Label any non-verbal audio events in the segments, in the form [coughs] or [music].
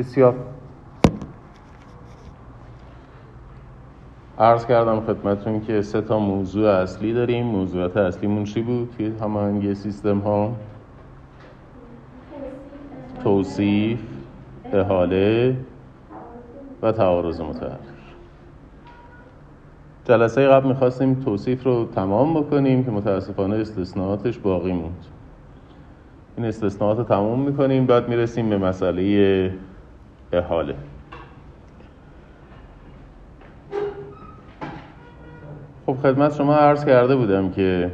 بسیار. عرض کردم خدمتون که سه تا موضوع اصلی داریم. موضوعات اصلیمون چی بود؟ توی هماهنگی سیستم ها؟ توصیف احاله و تعارض متحرر جلسه قبل می‌خواستیم توصیف رو تمام بکنیم که متاسفانه استثناءاتش باقی موند. این استثناءات رو تمام می‌کنیم بعد می‌رسیم به مسئله احاله. خب خدمت شما عرض کرده بودم که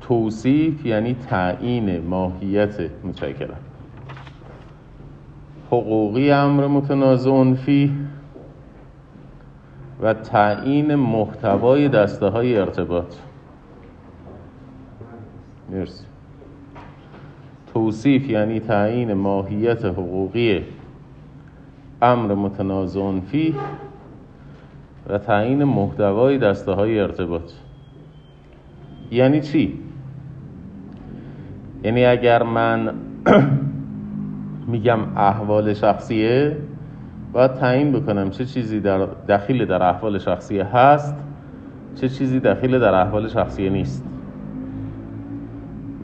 توصیف یعنی تعیین ماهیت متشکرم. حقوقی امر متنازع فی و تعیین محتوای دسته های ارتباط. مرسی. توصیف یعنی تعیین ماهیت حقوقی امر متنازع فی و تعیین محتوای دسته های ارتباط یعنی چی؟ یعنی اگر من [clears throat] میگم احوال شخصیه باید تعیین بکنم چه چیزی در دخیل در احوال شخصیه هست چه چیزی دخیل در احوال شخصیه نیست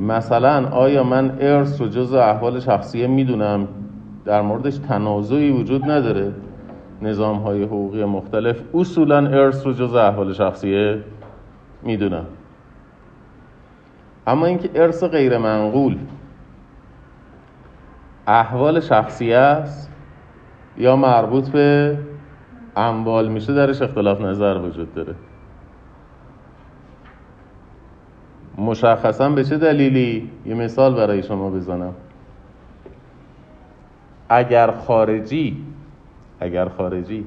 مثلا آیا من ارث رو جز احوال شخصیه می‌دونم؟ در موردش تنازعی وجود نداره. نظام های حقوقی مختلف اصولا ارث رو جز احوال شخصیه می‌دونم. اما اینکه ارث غیر منقول احوال شخصیه است یا مربوط به اموال میشه درش اختلاف نظر وجود داره. مشخصا به چه دلیلی یه مثال برای شما بزنم؟ اگر خارجی اگر خارجی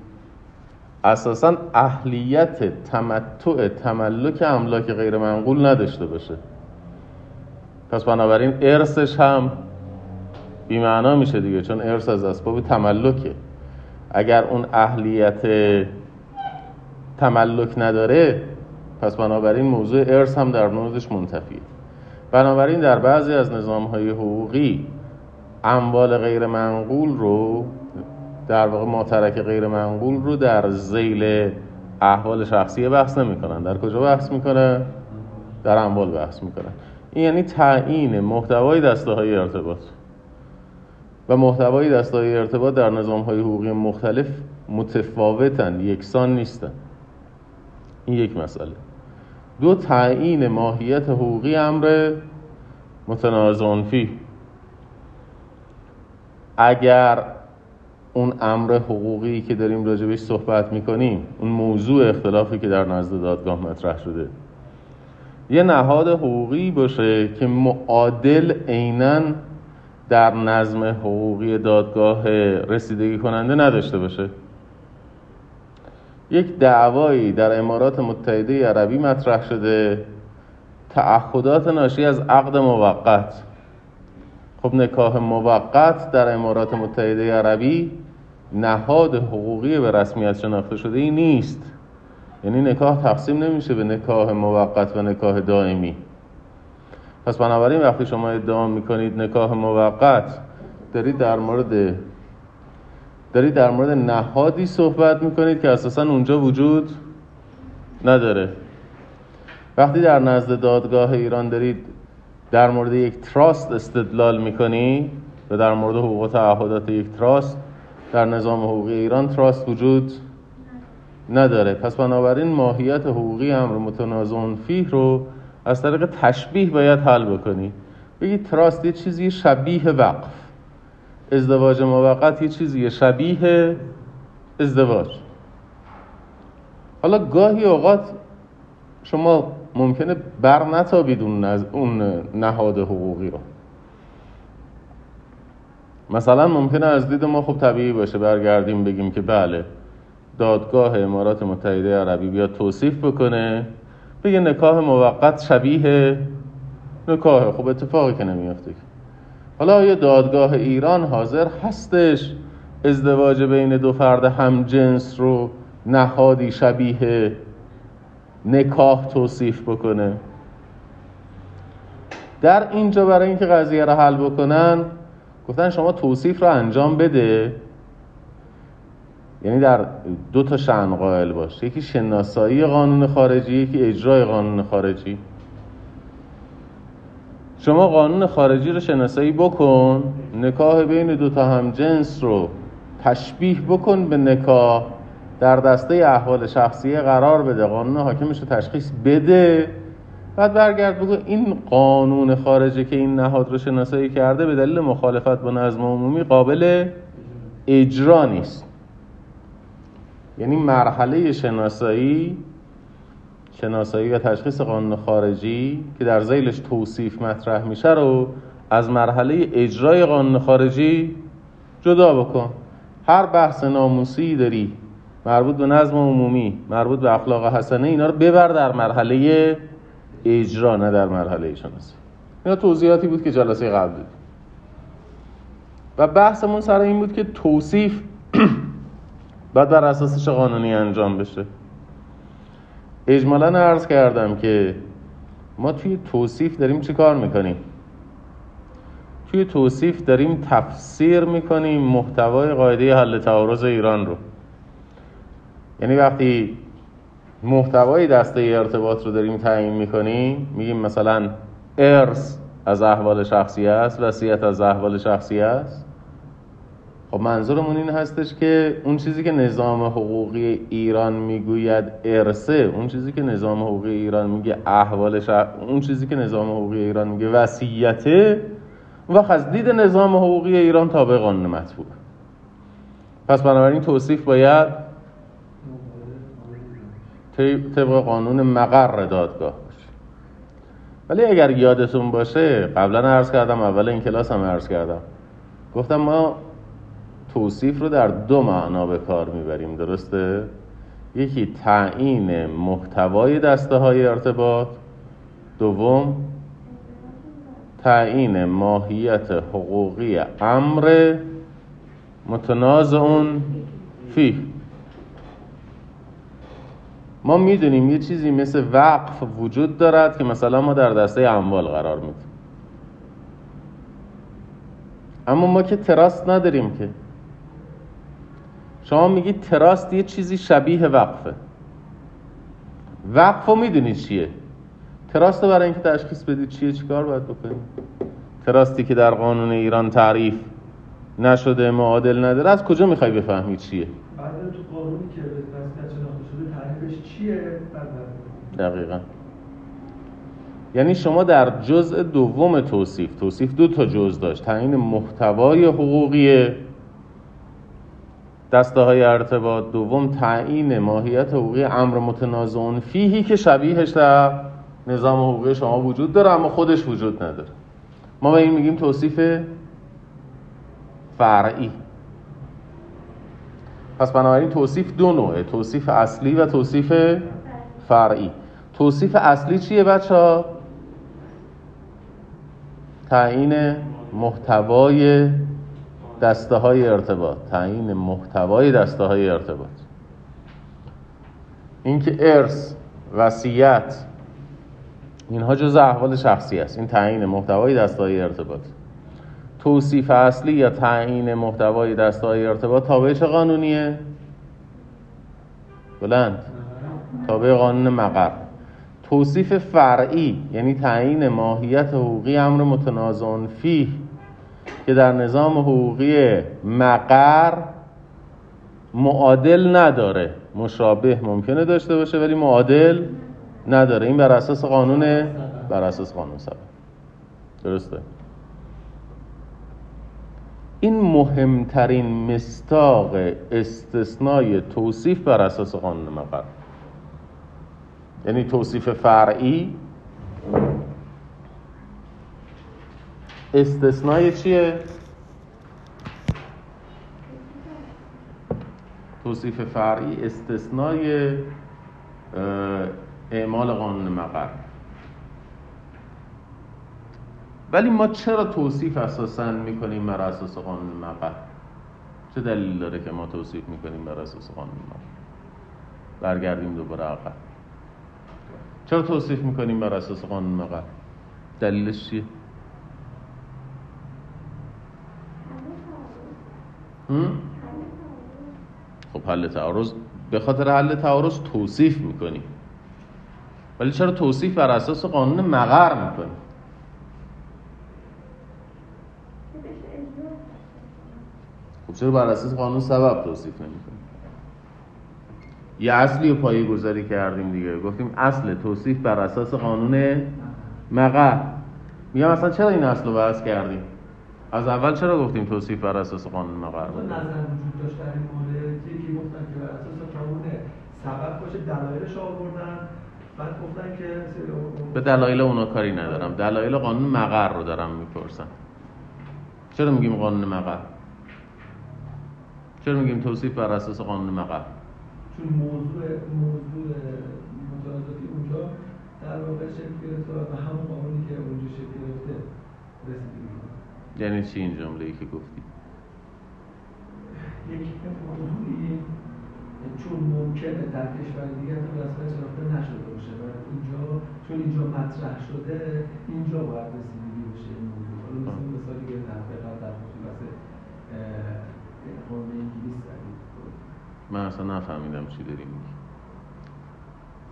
اساسا اهلیت تمتع تملک املاک غیر منقول نداشته باشه. پس بنابراین ارثش هم بیمعنا میشه دیگه چون ارث از اسباب تملکه. اگر اون اهلیت تملک نداره پس بنابراین موضوع ارث هم در موردش منتفیه. بنابراین در بعضی از نظام های حقوقی اموال غیر منقول رو در واقع ماترک غیر منقول رو در زیل احوال شخصی بحث نمی‌کنن. در کجا بحث می‌کنن در اموال بحث می‌کنن. این یعنی تعیین محتوای دسته های ارتباط. و محتوای دسته های ارتباط در نظام های حقوقی مختلف متفاوتن یکسان نیستن. این یک مسئله. دو تعیین ماهیت حقوقی امر متنازع فی اگر اون امر حقوقی که داریم راجبش صحبت می‌کنیم اون موضوع اختلافی که در نزد دادگاه مطرح شده یه نهاد حقوقی باشه که معادل عینا در نظم حقوقی دادگاه رسیدگی کننده نداشته باشه. یک دعوایی در امارات متحده عربی مطرح شده تعهدات ناشی از عقد موقت. خب نکاح موقت در امارات متحده عربی نهاد حقوقی به رسمیت شناخته شده ای نیست. یعنی نکاح تقسیم نمیشه به نکاح موقت و نکاح دائمی. پس بنابراین وقتی شما ادعا می‌کنید نکاح موقت دارید در مورد دارید در مورد نهادی صحبت می‌کنید که اساسا اونجا وجود نداره. وقتی در نزد دادگاه ایران دارید در مورد یک تراست استدلال می‌کنی و در مورد حقوق تعهدات یک تراست در نظام حقوقی ایران تراست وجود نداره. پس بنابراین ماهیت حقوقی امر متنازع فیه رو از طریق تشبیه باید حل بکنی. بگی تراست یه چیزی شبیه وقف. ازدواج موقت یه چیزی شبیه ازدواج. حالا گاهی اوقات شما ممکنه بر نتابید اون, اون نهاد حقوقی رو. مثلا ممکنه از دید ما خب طبیعی باشه برگردیم بگیم که بله دادگاه امارات متحده عربی بیاد توصیف بکنه بگه نکاح موقت شبیه نکاح. خب اتفاقی که نمیافته حالا آیا دادگاه ایران حاضر هستش ازدواج بین دو فرد هم جنس رو نهادی شبیه نکاح توصیف بکنه. در اینجا برای اینکه قضیه رو حل بکنن گفتن شما توصیف رو انجام بده. یعنی در دو تا شن قائل باش. یکی شناسایی قانون خارجی یکی اجرای قانون خارجی. شما قانون خارجی رو شناسایی بکن نکاح بین دو تا هم جنس رو تشبیه بکن به نکاح در دسته احوال شخصیه قرار بده قانون حاکمش رو تشخیص بده. بعد برگرد بگو این قانون خارجی که این نهاد رو شناسایی کرده به دلیل مخالفت با نظم عمومی قابل اجرا نیست. یعنی مرحله شناسایی شناسایی و تشخیص قانون خارجی که در زیلش توصیف مطرح میشه رو از مرحله اجرای قانون خارجی جدا بکن. هر بحث ناموسی داری مربوط به نظم عمومی مربوط به اخلاق حسنه اینا رو ببر در مرحله اجرا نه در مرحله شناسی. اینا توضیحاتی بود که جلسه قبل دید و بحثمون سر این بود که توصیف [clears throat] بعد بر اساسش قانونی انجام بشه. اجمالا عرض کردم که ما توی توصیف داریم چی کار می‌کنیم؟ توی توصیف داریم تفسیر می‌کنیم محتوای قاعده حل تعارض ایران رو. یعنی وقتی محتوای دسته ارتباط رو داریم تعیین می‌کنیم میگیم مثلا ارث از احوال شخصی است وصیت از احوال شخصی است. خب منظورمون این هستش که اون چیزی که نظام حقوقی ایران می‌گوید ارثه اون چیزی که نظام حقوقی ایران میگه احوال اون چیزی که نظام حقوقی ایران میگه وصیته اون وقت از دید نظام حقوقی ایران تابع قانون مطبوع. پس بنابراین توصیف باید طبق قانون مقر دادگاه باشه. ولی اگر یادتون باشه قبلا عرض کردم اول این کلاس هم عرض کردم. گفتم ما توصیف رو در دو معنا به کار می‌بریم درسته؟ یکی تعیین محتوای دسته های ارتباط دوم تعیین ماهیت حقوقی امر متنازع فیه ما می‌دونیم یه چیزی مثل وقف وجود دارد که مثلا ما در دسته اموال قرار میدیم. اما ما که trust نداریم که. شما میگید trust یه چیزی شبیه وقفه. وقف رو می‌دونید چیه؟ trust برای اینکه تشخیص بدید چیه چیکار باید بکنید؟ تراستی که در قانون ایران تعریف نشده معادل نداره از کجا می‌خوای بفهمید چیه؟ بعد تو قانونی که شده تعریفش چیه؟ دقیقا. یعنی شما در جزء دوم توصیف توصیف دو تا جزء داشت تعیین محتوای حقوقی دسته های ارتباط دوم تعیین ماهیت حقوقی امر متنازعون. فیهی که شبیهش در نظام حقوقی شما وجود داره اما خودش وجود نداره. ما به این میگیم توصیف فرعی. پس بنابراین توصیف دو نوعه توصیف اصلی و توصیف فرعی. توصیف اصلی چیه بچه ها؟ تعیین محتوای دسته های ارتباط تعیین محتوای دسته های ارتباط. اینکه ارث وصیت اینها جز احوال شخصی است. این تعیین محتوای دسته های ارتباط. توصیف اصلی یا تعیین محتوای دسته های ارتباط تابع چه قانونیه؟ بلند. تابع قانون مقر. توصیف فرعی یعنی تعیین ماهیت حقوقی امر متنازع فیه. که در نظام حقوقی مقر معادل نداره. مشابه ممکنه داشته باشه ولی معادل نداره. این بر اساس قانون بر اساس قانون سبب. درسته؟ این مهمترین مستاق استثنای توصیف بر اساس قانون مقر. یعنی توصیف فرعی استثنای چیه؟ توصیف فرعی استثنای اعمال قانون مقر. ولی ما چرا توصیف اساسا می‌کنیم بر اساس قانون مقر؟ چه دلیل داره که ما توصیف می‌کنیم بر اساس قانون مقر؟ برگردیم دوباره عقب. چرا توصیف می‌کنیم بر اساس قانون مقر؟ دلیلش چیه؟ خب حل تعارض به خاطر حل تعارض توصیف می‌کنی. ولی چرا توصیف بر اساس قانون مقر می‌کنی؟ خب چرا بر اساس قانون سبب توصیف نمی‌کنی؟ یه اصلی رو پایه گذاری کردیم دیگه. گفتیم اصل توصیف بر اساس قانون مقر. میگم اصلا چرا این اصل رو بحث کردیم؟ از اول چرا گفتیم توصیف بر اساس قانون مقر بود نظر وجود داشت در این مورد یکی گفتن که بر اساس قانون سبب باشه دلایلش آوردن. بعد گفتن که به دلایل اونا کاری ندارم. دلایل قانون مقر رو دارم می‌پرسم. چرا میگیم قانون مقر؟ چرا میگیم توصیف بر اساس قانون مقر؟ چون موضوع موضوع متعادلاتی اونجا در واقع شکل گرفته و به همون قانونی که اونجا شکل گرفته یعنی چی این جمله ای که گفتی؟ یک موضوعی چون ممکنه در کشور دیگر تو رسمت شناخته نشده باشه و اینجا چون اینجا مطرح شده اینجا باید رسیدگی بشه این موضوع. حالا مثل مثالی که در در خصوص قانون انگلیس من اصلا نفهمیدم چی داری میگی.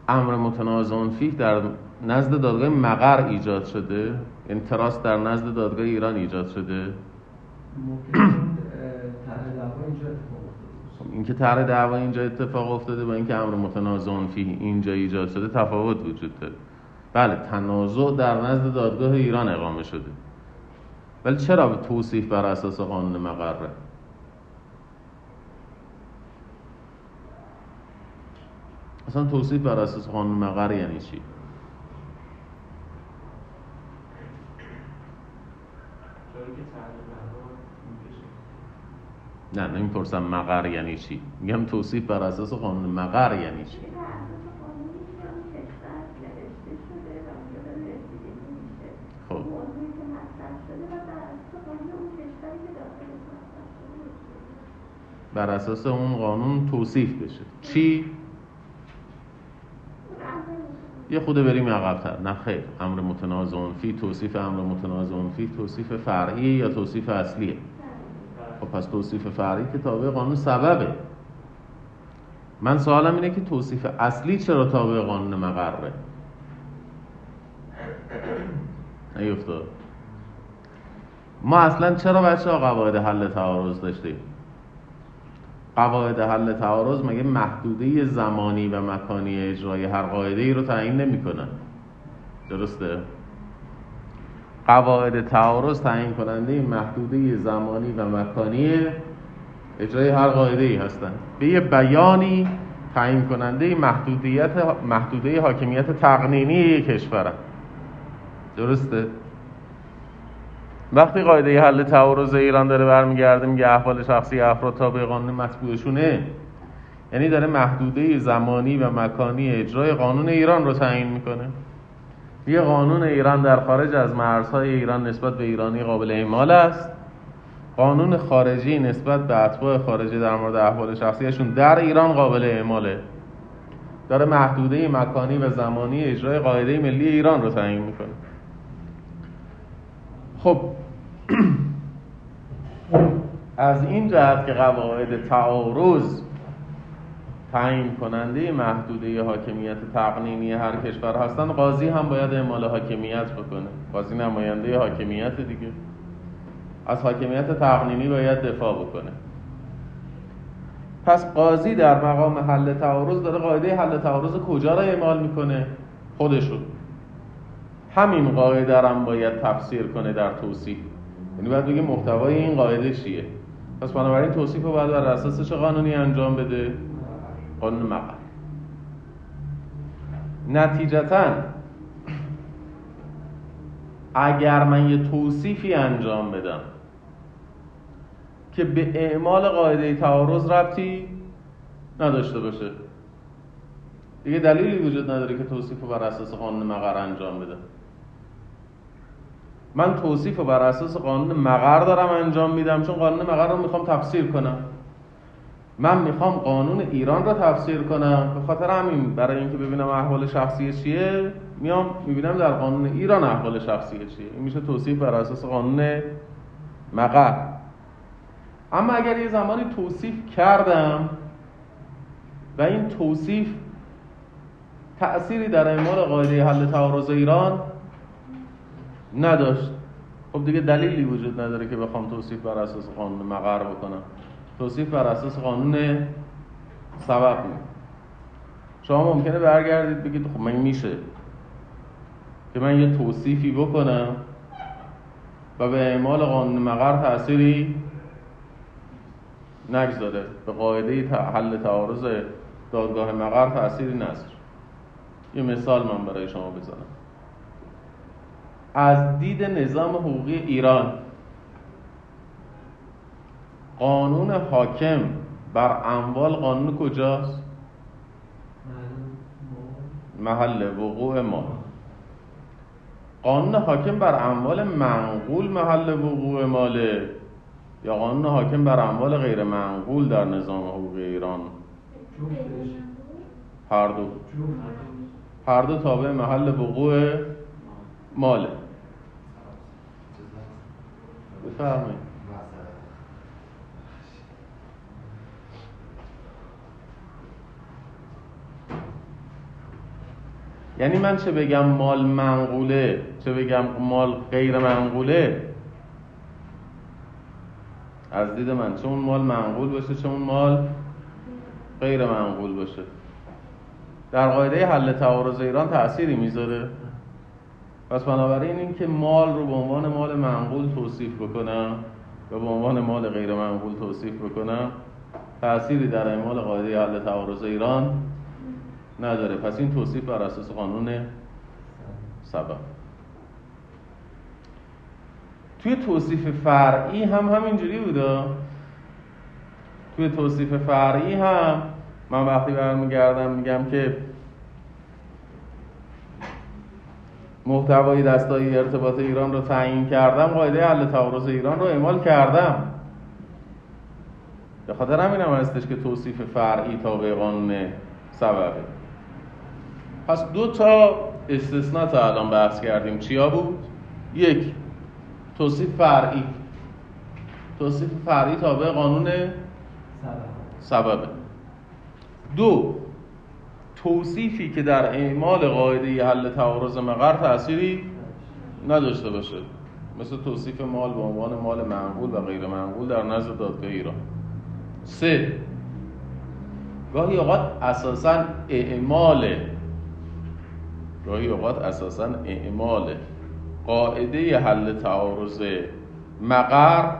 امر متنازع فیه در نزد دادگاه مقر ایجاد شده. یعنی تراس در نزد دادگاه ایران ایجاد شده؟ اینکه طرح دعوا اینجا اتفاق افتاده با اینکه امر متنازع فیه اینجا ایجاد شده تفاوت وجود داره. بله تنازع در نزد دادگاه ایران اقامه شده. ولی چرا توصیف بر اساس قانون مقره اصلا توصیف بر اساس قانون مقر یعنی چی؟ نه نمی‌پرسم مقر یعنی چی. میگم توصیف بر اساس قانون مقر یعنی چی. خب. بر اساس اون قانون توصیف بشه. چی؟ یه خوده بریم عقبتر. نه خیر. امر متنازع فی توصیف امر متنازع فی توصیف فرعی یا توصیف اصلیه خب پس توصیف فرعی که تابع قانون سببه. من سوالم اینه که توصیف اصلی چرا تابع قانون مقره؟ نیفتاد ما اصلا چرا بچه ها قواعد حل تعارض داشتیم؟ قواعد حل تعارض مگه محدوده زمانی و مکانی اجرای هر قاعده ای رو تعیین نمی‌کنن؟ درسته؟ قواعد تعارض تعیین کننده محدوده زمانی و مکانی اجرای هر قاعده ای هستن. به یه بیانی تعیین کننده محدودیت محدوده حاکمیت تقنینی کشورن. درسته؟ وقتی قاعده حل تعارض ایران داره برمیگرده میگه احوال شخصی افراد تابع قانون مطبوعشونه. یعنی داره محدوده زمانی و مکانی اجرای قانون ایران رو تعیین می‌کنه. یه قانون ایران در خارج از مرزهای ایران نسبت به ایرانی قابل اعمال است. قانون خارجی نسبت به اتباع خارجی در مورد احوال شخصیشون در ایران قابل اعماله. داره محدوده مکانی و زمانی اجرای قاعده ملی ایران رو تعیین می‌کنه. خب [coughs] از این جهت که قواعد تعارض تعیین کننده محدوده حاکمیت تقنینی هر کشور هستن قاضی هم باید اعمال حاکمیت بکنه. قاضی نماینده حاکمیت دیگه. از حاکمیت تقنینی باید دفاع بکنه. پس قاضی در مقام حل تعارض داره. قاعده حل تعارض کجا را اعمال می‌کنه؟ خودشون همین قاعده هم باید تفسیر کنه در توصیف یعنی باید بگه محتوای این قاعده چیه؟ پس بنابراین توصیف رو باید بر اساس چه قانونی انجام بده؟ قانون مقر. نتیجتا اگر من یه توصیفی انجام بدم که به اعمال قاعده تعارض ربطی نداشته باشه دیگه دلیلی وجود نداره که توصیف رو بر اساس قانون مقر انجام بدم. من توصیف رو بر اساس قانون مقر دارم انجام میدم چون قانون مقر رو می‌خوام تفسیر کنم. من می‌خوام قانون ایران رو تفسیر کنم. به خاطر همین برای اینکه ببینم احوال شخصی چیه میام می‌بینم در قانون ایران احوال شخصی چیه. این میشه توصیف بر اساس قانون مقر. اما اگر یه زمانی توصیف کردم و این توصیف تأثیری در اعمال قاعده حل تعارض ایران نداشت. خب دیگه دلیلی وجود نداره که بخوام توصیف بر اساس قانون مقر بکنم. توصیف بر اساس قانون سبب می شما ممکنه برگردید بگید خب من میشه که من یه توصیفی بکنم و به اعمال قانون مقر تأثیری نگذاره. به قاعده حل تعارض دادگاه مقر تأثیری نذاره. یه مثال من برای شما بزنم. از دید نظام حقوقی ایران. قانون حاکم بر اموال قانون کجاست؟ محل وقوع ما. قانون حاکم بر اموال منقول محل وقوع ماله؟ یا قانون حاکم بر اموال غیر منقول در نظام حقوقی ایران؟ هر دو. هر دو تابع محل وقوع ماله. بفرمایید. یعنی من چه بگم مال منقوله چه بگم مال غیر منقوله؟ از دید من چه اون مال منقول باشه چه اون مال غیر منقول باشه. در قاعده حل تعارض ایران تأثیری می‌ذاره. پس بنابراین این که مال رو به عنوان مال منقول توصیف بکنم و به عنوان مال غیر منقول توصیف بکنم تأثیری در اعمال قاعده حل تعارض ایران نداره. پس این توصیف بر اساس قانون سبب توی توصیف فرعی هم همینجوری بوده. توی توصیف فرعی هم من وقتی برمیگردم میگم که محتوای دستایی ارتباط ایران رو تعیین کردم قاعده حل تعارض ایران رو اعمال کردم. به خاطر همین هم هستش که توصیف فرعی تابع قانون سببه. پس دو تا استثناء تا الان بحث کردیم. چیا بود؟ یک توصیف فرعی. توصیف فرعی تابع قانون سببه. دو توصیفی که در اعمال قاعده حل تعارض مقر تأثیری نداشته باشه. مثل توصیف مال به عنوان مال منقول و غیر منقول در نزد دادگاه ایران. سه. گاهی اوقات اساسا اعمال گاهی اوقات اساسا اعمال قاعده حل تعارض مقر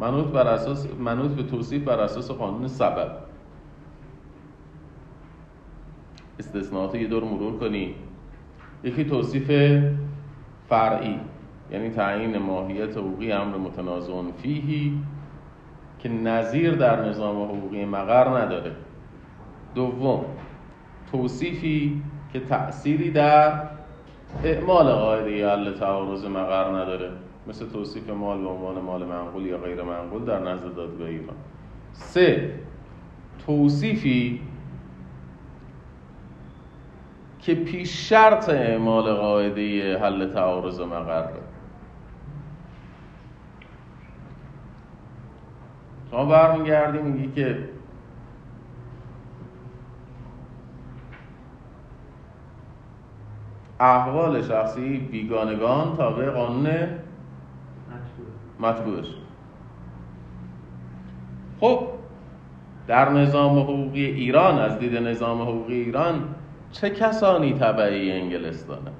منوط بر اساس منوط به توصیف بر اساس قانون سبب. استثناءات یه دور مرور کنی. یکی توصیف فرعی یعنی تعیین ماهیت حقوقی امر متنازع فیهی که نظیر در نظام حقوقی مقر نداره. دوم توصیفی که تأثیری در اعمال قاعده حل تعارض مقر نداره. مثل توصیف مال به عنوان مال منقول یا غیر منقول در نزد دادگاه ایران سه توصیفی که پیش شرط اعمال قاعده حل تعارض مقر. شما برمیگردی میگی که احوال شخصی بیگانگان تابع قانون مطبوعش. خب در نظام حقوقی ایران از دید نظام حقوقی ایران چه کسانی تبعی انگلستانه؟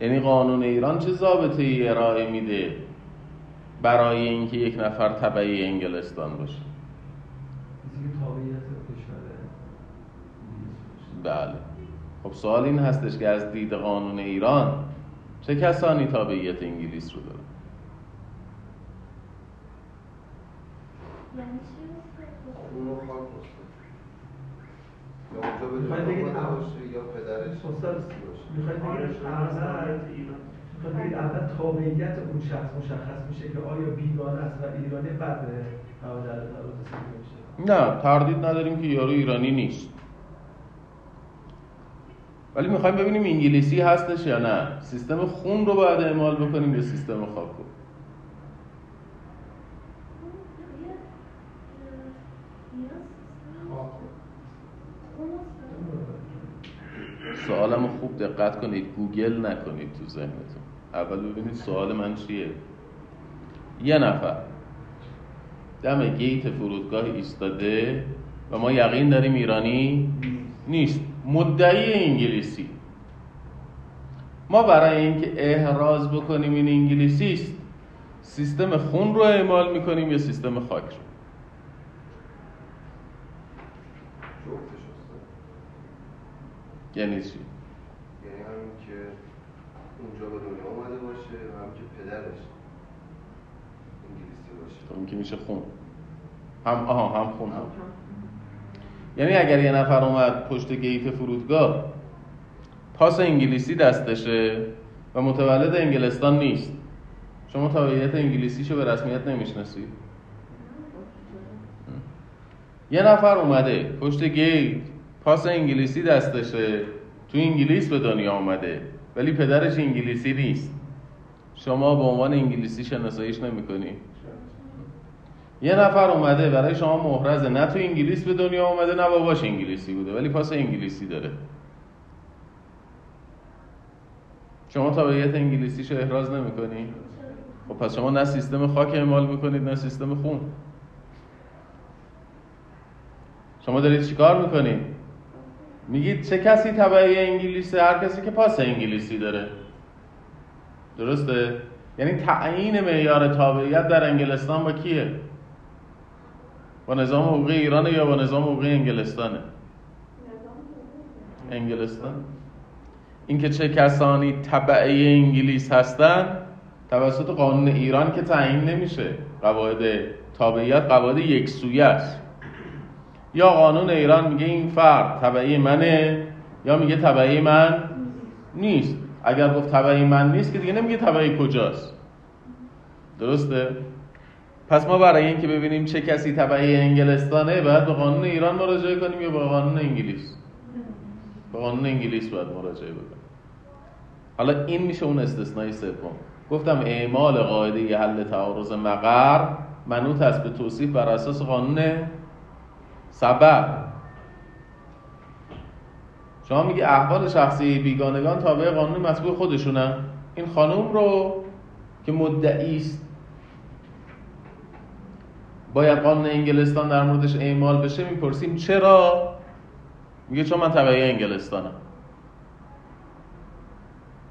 یعنی قانون ایران چه ضابطه ای ارائه میده برای اینکه یک نفر تبعی انگلستان باشه؟ بله. خب سوال این هستش که از دید قانون ایران چه کسانی تابعیت انگلیس رو دارن می‌خواید بگید یا پدرش؟ می‌خواید بگید اول تابعیت اون شخص مشخص میشه که آیا بیگانه است و ایرانی؟ بعد نه تردید نداریم که یارو ایرانی نیست. ولی می‌خوایم ببینیم انگلیسی هستش یا نه. سیستم خون رو باید اعمال بکنیم یا سیستم خاک سوالم خوب دقت کنید. گوگل نکنید تو ذهنتون. اول ببینید سوال من چیه. یه نفر. دم گیت فرودگاه ایستاده و ما یقین داریم ایرانی نیست. مدعی انگلیسی. ما برای اینکه احراز بکنیم این انگلیسی است سیستم خون رو اعمال می‌کنیم یا سیستم خاک رو؟ یعنی چی؟ یعنی همین که اونجا به دنیا آمده باشه و همین که پدرش انگلیسی باشه. خب این که میشه خون. هم آها هم خون. هم یعنی اگر یه نفر اومد پشت گیت فرودگاه پاس انگلیسی دستشه و متولد انگلستان نیست. شما تابعیت انگلیسیشو به رسمیت نمی‌شناسید. یه نفر اومده پشت گیت پاس انگلیسی دستشه تو انگلیس به دنیا آمده ولی پدرش انگلیسی نیست. شما به عنوان انگلیسی شناساییش نمی‌کنی. یه نفر اومده برای شما محرزه. نه تو انگلیس به دنیا آمده نه باباش انگلیسی بوده ولی پاس انگلیسی داره. شما تابعیت انگلیسیشو احراز نمی‌کنی؟ خب پس شما نه سیستم خاک اعمال می‌کنید نه سیستم خون. شما دارید چیکار می‌کنید؟ میگید چه کسی تبعی انگلیسی هر کسی که پاس انگلیسی داره. درسته؟ یعنی تعیین معیار تابعیت در انگلستان با کیه؟ با نظام حقوقی ایران یا با نظام حقوقی انگلستانه؟ انگلستان. اینکه چه کسانی تبعی انگلیس هستن توسط قانون ایران که تعیین نمیشه. قواعد تابعیت قواعد یکسویه است. یا قانون ایران میگه این فرد تبعی منه یا میگه تبعی من نیست. اگر گفت تبعی من نیست که دیگه نمیگه تبعی کجاست. درسته؟ پس ما برای اینکه ببینیم چه کسی تبعی انگلستانه باید به قانون ایران مراجعه کنیم یا به قانون انگلیس؟ به قانون انگلیس باید مراجعه بکنیم. حالا این میشه اون استثنای سوم. گفتم اعمال قاعده حل تعارض مقر منوط است به توصیف بر اساس قانون سبب. شما میگه احوال شخصی بیگانگان تابع قانون مطبوع خودشونن این خانوم رو که مدعی است باید قانون انگلستان در موردش اعمال بشه می‌پرسیم چرا؟ میگه چون من تبعی انگلستانم.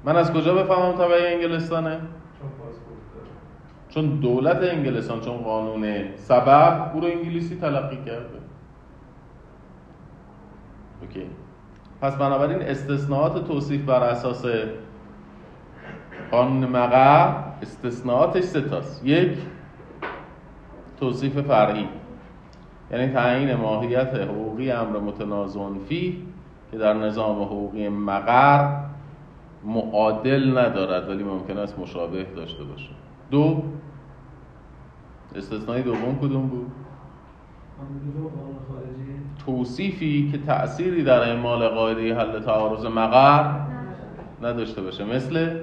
من از کجا بفهمم تبعی انگلستانه؟ چون دولت انگلستان چون قانون سبب او رو انگلیسی تلقی کرده. اوکی. پس بنابراین استثناءات توصیف بر اساس قانون مقر استثناءاتش سه تاست. یک توصیف فرعی. یعنی تعیین ماهیت حقوقی امر متنازع فی که در نظام حقوقی مقر معادل ندارد ولی ممکن است مشابه داشته باشه. دو استثنای دوم کدوم بود؟ توصیفی که تأثیری در اعمال قاعده حل تعارض مقر نداشته باشه. مثل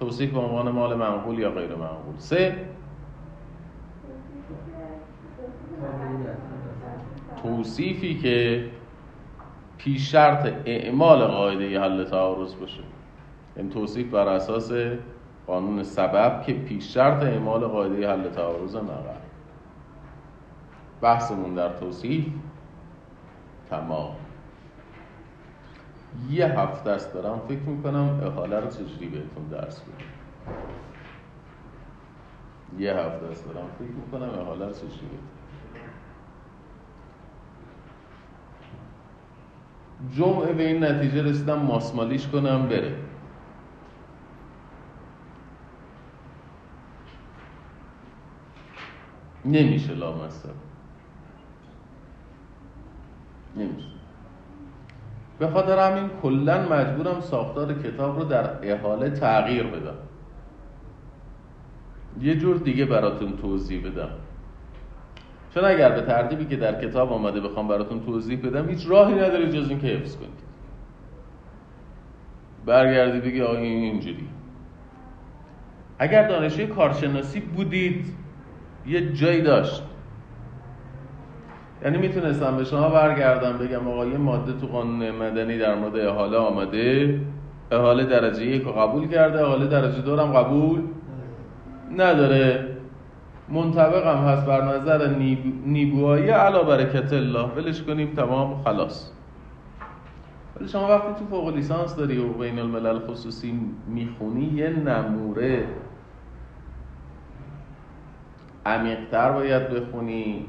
توصیف به عنوان مال منقول یا غیر منقول سه. توصیفی که پیش شرط اعمال قاعده حل تعارض باشه. این توصیف بر اساس قانون سبب که پیش شرط اعمال قاعده حل تعارض مقر. بحثمون در توصیف؟ تمام. یه هفته است دارم فکر می‌کنم احاله رو چجوری بهتون درس بدم. یه هفته است دارم فکر می‌کنم احاله رو چجوری بهتون جمعه به این نتیجه رسیدم ماسمالیش کنم بره. نمیشه لامصب. نمیشه به خاطر همین کلا مجبورم ساختار کتاب رو در احاله تغییر بدم. یه جور دیگه براتون توضیح بدم. چون اگر به ترتیبی که در کتاب آمده بخوام براتون توضیح بدم هیچ راهی نداره جز اینکه حفظ کنید. برگردی بگی آقا این اینجوری. اگر دانشجوی کارشناسی بودید یه جایی داشت. یعنی می‌تونستم به شما برگردم بگم آقا یه ماده تو قانون مدنی در مورد احاله آمده. احاله درجه یک قبول کرده احاله درجه دو هم قبول نداره. منطبق هم هست بر نظر نیب... نیبوایی علا برکت الله. ولش کنیم تمام خلاص. ولی شما وقتی تو فوق لیسانس داری و بین الملل خصوصی می‌خونی یه نموره عمیقتر باید بخونی.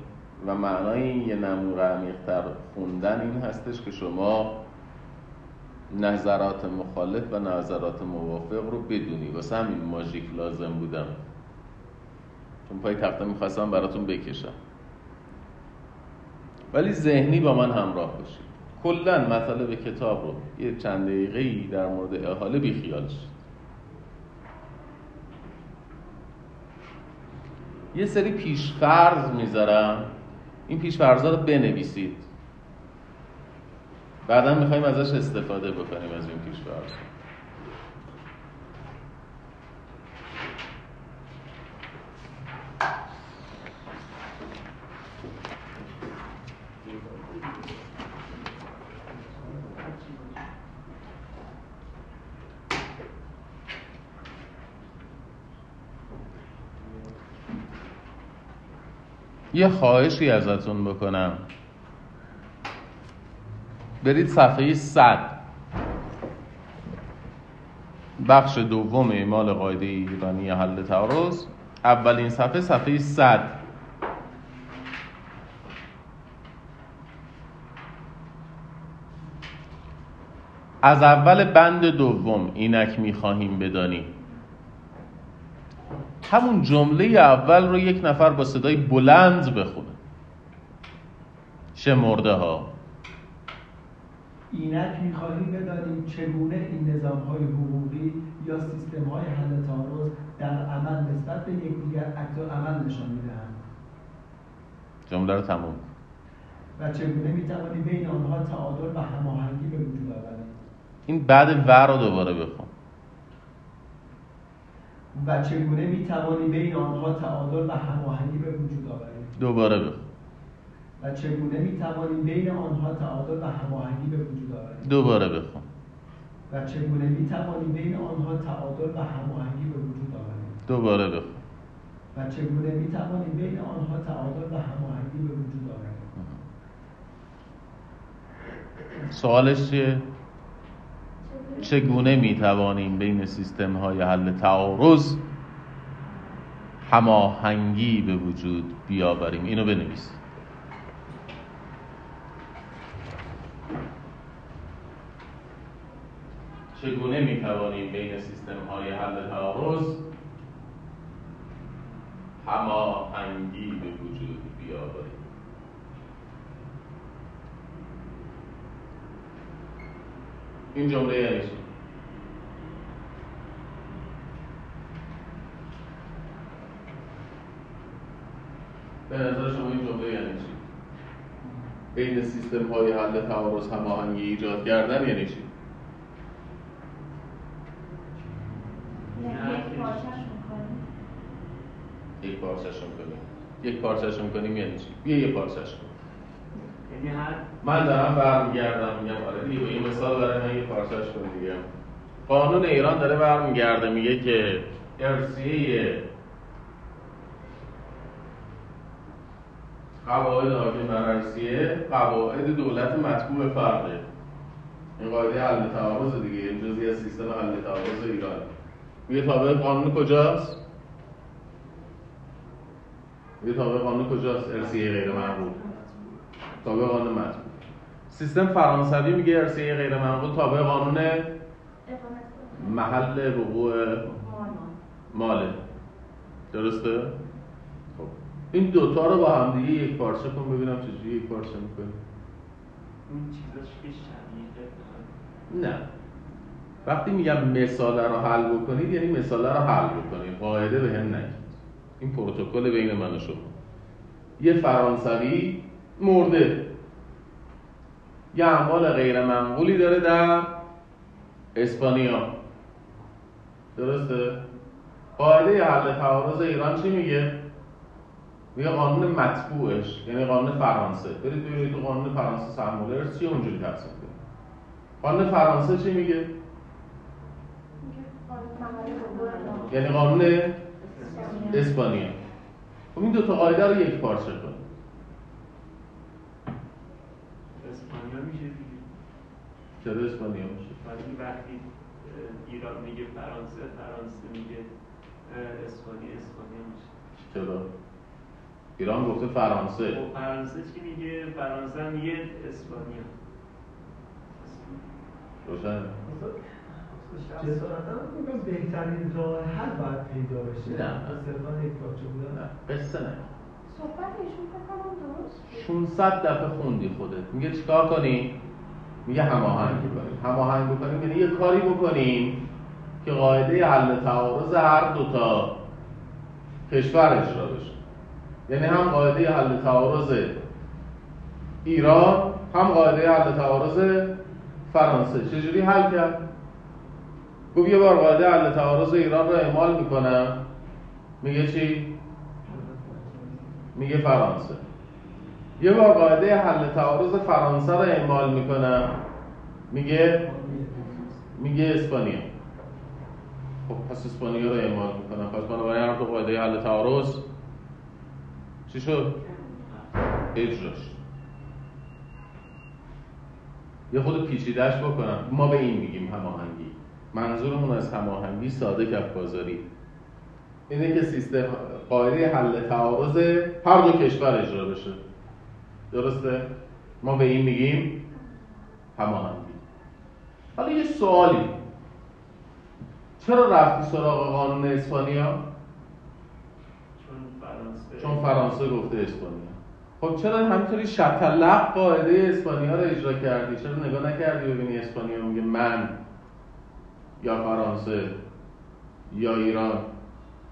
و معنای این یه نموره عمیقتر خوندن این هستش که شما نظرات مخالف و نظرات موافق رو بدونی. واسه همین ماژیک لازم بودم. چون پای تخته می‌خواستم براتون بکشم. ولی ذهنی با من همراه باشید. کلا مطالب کتاب رو یه چند دقیقه در مورد احاله بیخیال شید. یه سری پیشفرض می‌ذارم. این پیشفرضا رو بنویسید. بعدا می‌خوایم ازش استفاده بکنیم از این پیشفرض یه خواهشی ازتون بکنم. برید صفحه 100 بخش دوم اعمال قاعده ایرانی حل تعارض. اولین صفحه صفحه 100 از اول بند دوم اینک می‌خواهیم بدانیم. همون جمله اول رو یک نفر با صدای بلند بخونه. شمرده ها. اینک می‌خواهیم بدانیم چگونه این نظام های حقوقی یا سیستم های حل تعارض در عمل نسبت به یکدیگر عکس عمل نشان می‌دهند؟ جمله رو تموم و چگونه می‌توانیم بین آنها تعادل و هماهنگی به وجود آوریم این بعد ور رو دوباره بخون. و چگونه می‌توانیم بین آنها تعادل و هماهنگی به وجود آوریم دوباره بخون و چگونه می‌توانیم بین آنها تعادل و هماهنگی به وجود آوریم دوباره بخون. و چگونه می‌توانیم بین آنها تعادل و هماهنگی به وجود آوریم دوباره بخون. و چگونه می‌توانیم بین آنها تعادل و هماهنگی به وجود آوریم سوالش چیه؟ چگونه می‌توانیم بین سیستم های حل تعارض هماهنگی به وجود بیاوریم؟ اینو بنویسید چگونه می‌توانیم بین سیستم های حل تعارض هماهنگی به وجود بیاوریم؟ این جمله یعنی چی؟ به نظر شما این جمله یعنی چی؟ بین سیستم های حل تعارض هماهنگی ایجاد کردن یعنی چی؟ یک پارچهشون کنیم یک پارچهشون کنیم یعنی چی؟ بیا یه پارچهش کنیم من دارم برمیگردم میگم آره دیگه این مثال برای من یه پارچهش کن دیگه قانون ایران داره برمیگرده میگه که ارسیه قواعد حاکم بر ارسیه قواعد دولت مطبوع فرده این قاعده حل تعارض دیگه این جزئی از سیستم حل تعارض ایران میگه تابع قانون کجاست؟ میگه تابع قانون کجاست؟ ارسیه غیر معقول تابع قانون مطبوع سیستم فرانسوی میگه ارسیه غیر معقول تابع قانون محل وقوع ماله. درسته؟ خب. این دوتا رو با هم دیگه یک پارچه کن ببینم چجوری یک پارچه می‌کنی. اون چیزاش که شبیه نه. وقتی میگم مثاله رو حل بکنید یعنی مثاله رو حل بکنید. قاعده به هم نگید. این پروتکل بین من و شما. یه فرانسوی مرده. یه اعمال غیر منقولی داره در اسپانیا. درسته؟ قاعده حل تعارض ایران چی میگه؟ میگه قانون مطبوعش یعنی قانون فرانسه. برید ببینید تو قانون فرانسه سرمولرز چی اونجوری تقسیم کنید قانون فرانسه چی میگه؟ یعنی قانون اسپانیا. خب این دو تا قاعده رو یک پارچه کن اسپانیا میشه دیگه. چرا اسپانیا میشه؟ ولی وقتی ایران میگه فرانسه فرانسه میگه اسپانیا اسپانیا میشه. چرا؟ ایران گفته فرانسه. خب فرانسه چی میگه؟ فرانسه هم میگه اسپانیا. روشن. بهترین راه حل باید پیدا بشه. نه. صرفا یک بودن. نه قصه نه. صحبت ایشون فکر کنم درست 600 دفعه خوندی خودت. میگه چیکار کنیم؟ میگه هماهنگ کنیم هماهنگ بکنیم یعنی یه کاری بکنیم که قاعده حل تعارض هر دوتا کشور اجرا بشه. یعنی هم قاعده حل تعارض ایران هم قاعده حل تعارض فرانسه. چجوری حل کرد؟ گفت یه بار قاعده حل تعارض ایران رو اعمال می‌کنم. میگه چی؟ میگه فرانسه. یه بار قاعده حل تعارض فرانسه رو اعمال می‌کنم میگه میگه اسپانیا. خب پس اسپانیا رو اعمال می‌کنم پس بنابراین هر تو قاعده حل تعارض چی شد؟ اجراش. یه خود پیچیدهش بکنم. ما به این میگیم هماهنگی. منظورمون از هماهنگی ساده کف بازاری اینه که سیستم قاعده حل تعارض هر دو کشور اجرا بشه. درسته؟ ما به این میگیم هماهنگی. حالا یه سوالی. چرا رفتی سراغ قانون اسپانیا؟ چون فرانسه. چون فرانسه گفته اسپانیا. خب چرا همینطوری شطلق قاعده اسپانیا رو اجرا کردی؟ چرا نگاه نکردی ببینی اسپانیا میگه من یا فرانسه یا ایران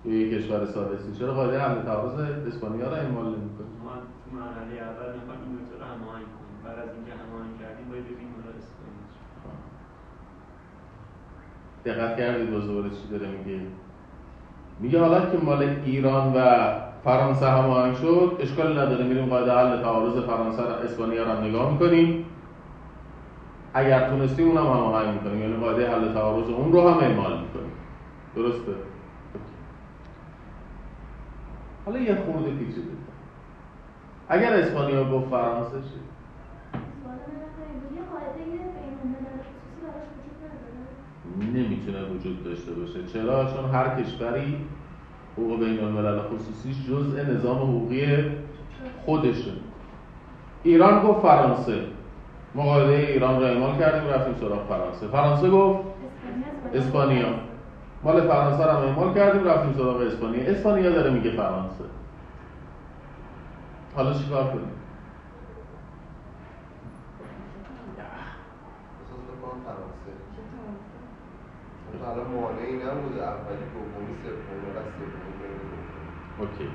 یک کشور ثالثی چرا قاعده حل تعارض اسپانیا رو اعمال نمی‌کنی ما تو مرحله اول می‌خوایم این رو هماهنگ کنیم. بعد از اینکه هماهنگ کردیم باید ببینیم رو اسپانیا. دقت کردید دوباره چی داره میگه؟ میگه حالا که مال ایران و فرانسه هماهنگ شد اشکال نداره. میریم قاعده حل تعارض فرانسه رو اسپانیا رو هم نگاه می‌کنیم. اگر تونستیم اونم هماهنگ می‌کنیم. یعنی قاعده حل تعارض اون رو هم اعمال می‌کنیم. درسته؟ حالا یه خورده پیچیده. اگر اسپانیا گفت فرانسه چی نمی‌تونه وجود داشته باشه. چرا؟ چون هر کشوری حقوق بین الملل خصوصیش جزء نظام حقوقی خودشه. ایران گفت فرانسه. مقاله ایران رو اعمال کردیم رفتیم سراغ فرانسه. فرانسه گفت اسپانیا. مال فرانسه رو هم اعمال کردیم رفتیم سراغ اسپانیا. اسپانیا داره میگه فرانسه. حالا چیکار کنیم؟ مانعی نبوده اولی دومی سومی و سومی. بین اوکی.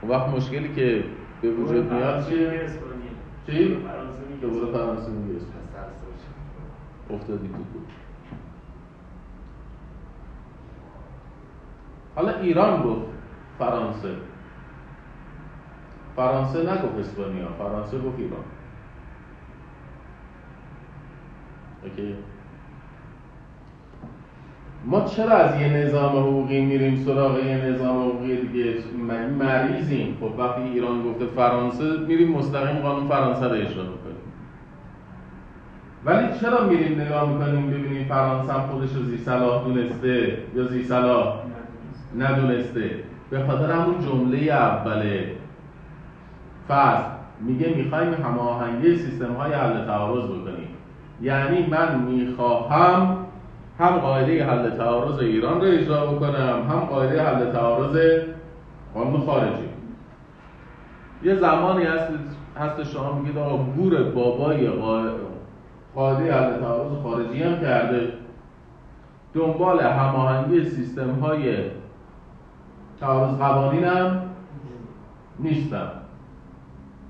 اون وقت مشکلی که به وجود میاد چیه؟ چی؟ فرانسه میگه دوباره. فرانسه میگه افتادی تو حالا ایران گفت فرانسه. فرانسه نگفت اسپانیا فرانسه گفت ایران. اوکی. ما چرا از یه نظام حقوقی میریم سراغ یه نظام حقوقی دیگه؟ مریضیم. خب وقتی ایران گفته فرانسه میریم مستقیم قانون فرانسه رو اجرا می‌کنیم. ولی چرا میریم نگاه می‌کنیم ببینیم فرانسه هم خودش رو زی صلاح دونسته یا زی صلاح ندونسته. به خاطر همون جمله اوله فصل میگه می‌خوایم هماهنگی سیستم های حل تعارض بکنیم. یعنی من می‌خواهم هم قاعده حل تعارض ایران رو اجرا بکنم هم قاعده حل تعارض قانون خارجی. یه زمانی هست هست شما میگید آقا گور بابای قا- قاعده حل تعارض خارجی هم کرده. دنبال هماهنگی سیستم های تعارض قوانین هم نیستم.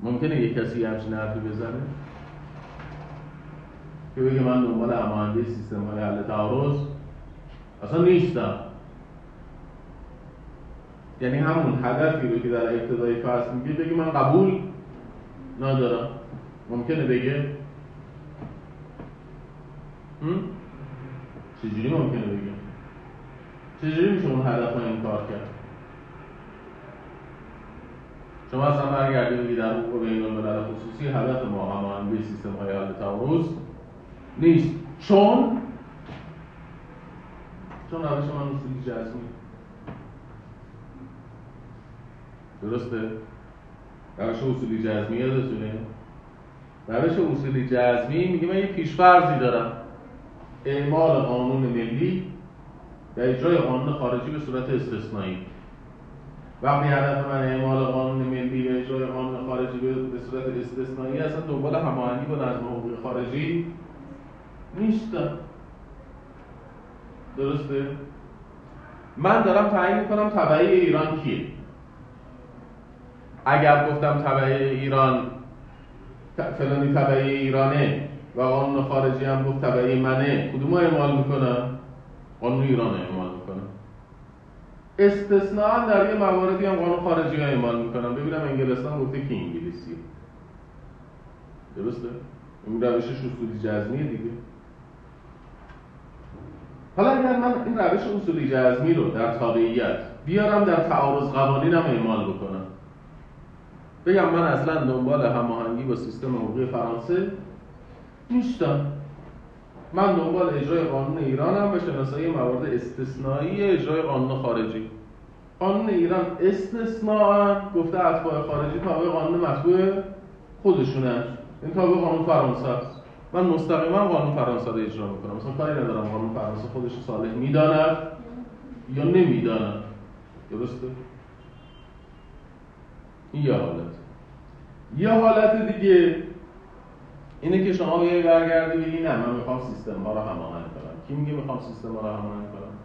ممکنه یه کسی همچین حرفی بزنه؟ که بگه من دنبال هماهنگی سیستم های حل تعارض اصلا نیستم. یعنی همون هدفی رو که در ابتدای فصل میگه بگی من قبول ندارم. ممکنه بگه؟ چجوری ممکنه بگه؟ چجوری میشه اون هدف رو انکار کرد؟ شما اصلا برگردید بگید در حقوق بین الملل خصوصی. هدف ما هماهنگی سیستم های حل تعارض نیست. چون چون روش من اصولی جزمی درسته؟ روش اصولی جزمی یادتونه؟ روش اصولی جزمی میگه من یه پیشفرضی دارم. اعمال قانون ملی و اجرای قانون خارجی به صورت استثنایی. وقتی هدف من اعمال قانون ملی و اجرای قانون خارجی به صورت استثنایی اصلا دنبال هماهنگی با نظم حقوقی خارجی نیستم درسته؟ من دارم تعیین می‌کنم تبعی ایران کیه اگر گفتم تبعی ایران فلانی تبعی ایرانه و قانون خارجی هم گفت تبعی منه کدوم اعمال می‌کنم؟ قانون ایران اعمال استثناء در یه مواردی هم قانون خارجی ها اعمال می‌کنم. ببینم انگلستان گفته که انگلیسی. درسته؟ این روشش اصولی جزمیه دیگه. حالا اگر من این روش اصولی جزمی رو در تابعیت بیارم در تعارض قوانینم اعمال بکنم. بگم من اصلا دنبال هماهنگی با سیستم حقوقی فرانسه نیستم. من دنبال اجرای قانون ایرانم و شناسایی موارد استثنایی اجرای قانون خارجی. قانون ایران استثناء گفته اتباع خارجی تابع قانون مطبوع خودشونه. این تابع قانون فرانسه است. من مستقیما قانون فرانسه رو اجرا می‌کنم. مثلا کاری ندارم قانون فرانسه خودش صالح می‌داند یا نمی‌داند. درسته؟ این یه حالت. یه حالت دیگه. اینه که شما بیایی برگردی بگی نه من می‌خوام سیستم ها رو هماهنگ کنم. کی میگه می‌خوام سیستم ها رو هماهنگ کنم؟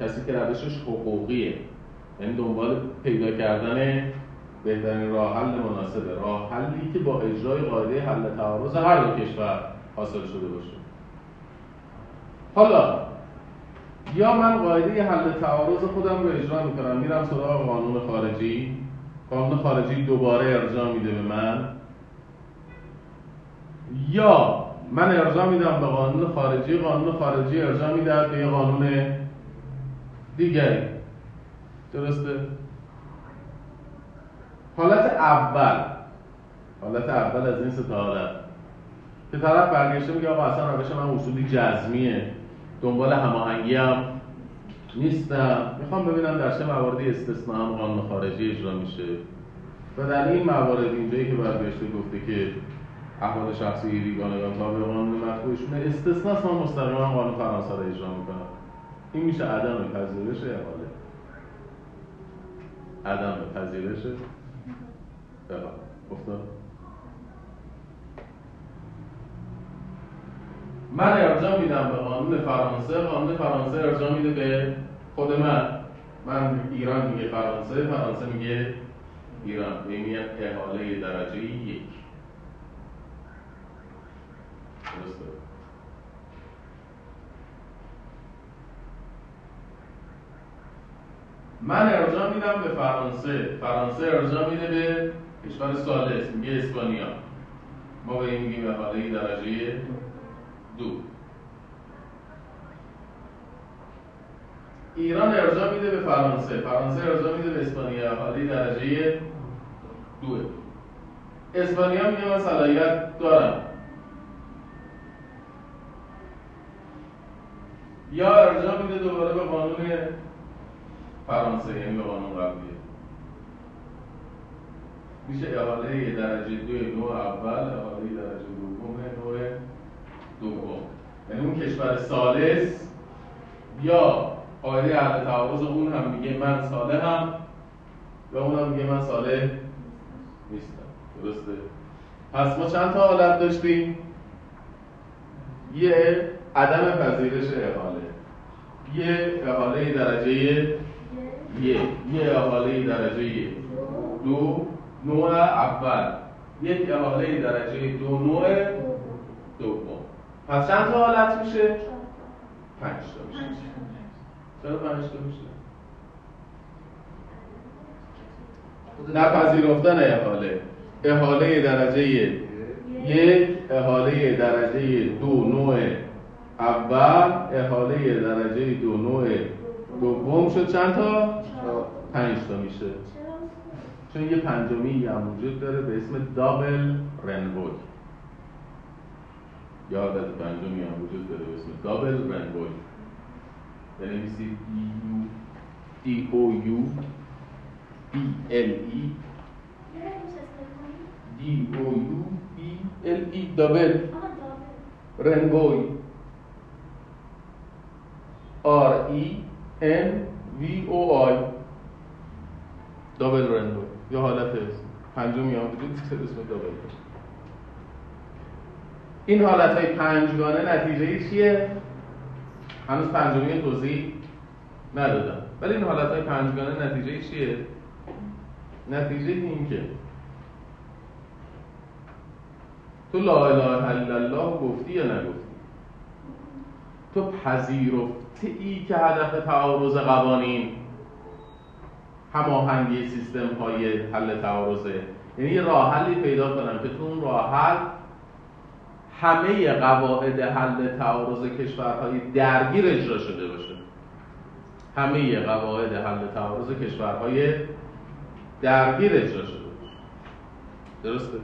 کسی که روشش حقوقیه. یعنی دنبال پیدا کردن بهترین راه حل مناسبه. راه حلی که با اجرای قاعده حل تعارض هر دو کشور حاصل شده باشه. حالا یا من قاعده حل تعارض خودم رو اجرا می‌کنم میرم سراغ قانون خارجی. قانون خارجی دوباره ارجاع میده به من. یا من ارجاع میدم به قانون خارجی قانون خارجی ارجاع میده به یه قانون دیگری. درسته؟ حالت اول حالت اول از این سه حالت که طرف برگشته میگه آقا اصلا روش من اصولی جزمیه دنبال هماهنگی هم نیستم. می‌خوام ببینم در چه مواردی استثناء هم قانون خارجی اجرا میشه. و در این موارد اینجایی که برگشته گفته که احوال شخصی بیگانگان تابع قانون مطبوعشونه استثناء ما مستقیما قانون فرانسه رو اجرا می‌کنم. این میشه عدم پذیرش احاله عدم پذیرش. احاله افتاد من ارجاع میدم به قانون فرانسه. قانون فرانسه ارجاع میده به خود من. من ایران میگه فرانسه فرانسه میگه ایران. یعنی احاله درجه یک. من ارجاع میدم به فرانسه. فرانسه ارجاع میده به کشور سالس میگه اسپانیا. ما به این میگیم احاله درجه دو. ایران ارجاع میده به فرانسه. فرانسه ارجاع میده به اسپانیا. احاله درجه دوه اسپانیا میگه من صلاحیت دارم. یا ارجاع میده دوباره به قانون فرانسه یعنی به قانون قبلیه میشه احاله درجه دو نوع اول احاله درجه دوم نوع دوم. یعنی اون کشور سالس یا قاعده حل تعارض اون هم میگه من صالحم و اون هم میگه من صالح نیستم. درسته؟ پس ما چند تا حالت داشتیم؟ یه عدم پذیرش احاله یه احاله درجه یه. یه. احاله درجه دو. نوع اول. یک احاله درجه دو. نوع دوم. پس چند تا حالت میشه؟ پنج تا میشه. چرا پنج تا میشه؟ نپذیرفتن احاله احاله درجه یک احاله درجه دو. نوع اول احاله درجه دو نوع دوم شد. چند تا؟ پنج تا میشه؟ چون یه پنجمی هم وجود داره به اسم دابل رنبوی. یا حالت پنجمی هم وجود داره به اسم دابل رنبوی. بنویسید. دی او یو بی ال ای؟ دی او یو بی ال ای دابل. رنبوی. آر ای ان وی او آی دابل رنبوی یا حالت پنجمی هم وجود اسم دابل این حالت های پنجگانه نتیجه چیه؟ هنوز پنجمی توضیح ندادم. ولی این حالت های پنجگانه نتیجه چیه؟ نتیجه این که تو لا اله الا الله گفتی یا نگفتی؟ تو پذیرفته ای که هدف تعارض قوانین هماهنگی سیستم های حل تعارضه. یعنی یه راه حلی پیدا کنم که تو اون راه حل همه قواعد حل تعارض کشورهای درگیر اجرا شده باشه. همه قواعد حل تعارض کشورهای درگیر اجرا شده باشه. درسته؟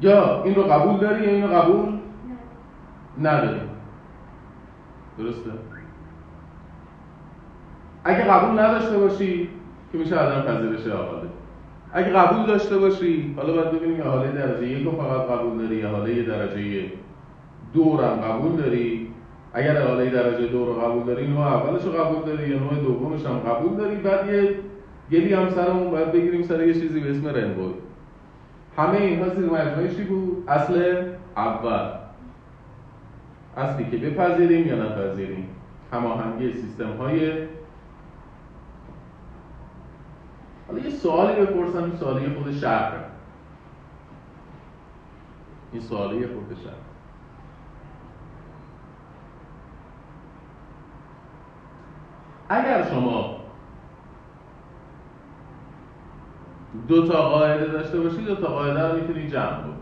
یا این رو قبول داری یا این رو قبول؟ نه. نداری درسته؟ اگه قبول نداشته باشی که میشه عدم پذیرش حاله اگه قبول داشته باشی حالا باید ببینیم یه حاله درجه یک رو فقط قبول داری یا حاله درجه دو رو هم قبول داری. اگر حاله درجه دو رو قبول داری نوع اولش رو قبول داری یا نوع دومش هم قبول داری بعد یه گلی هم سرمون باید بگیریم سر یه چیزی به اسم رنبوی همه اینها زیر مجموعه بود؟ اصل اول. اصلی که بپذیریم یا نپذیریم. هماهنگی سیستم های حالا یه سوالی بپرسم سوالی خود شهر این سوالی خود شهر اگر شما دو تا قاعده داشته باشید دو تا قاعده رو می‌تونید جمع بکنید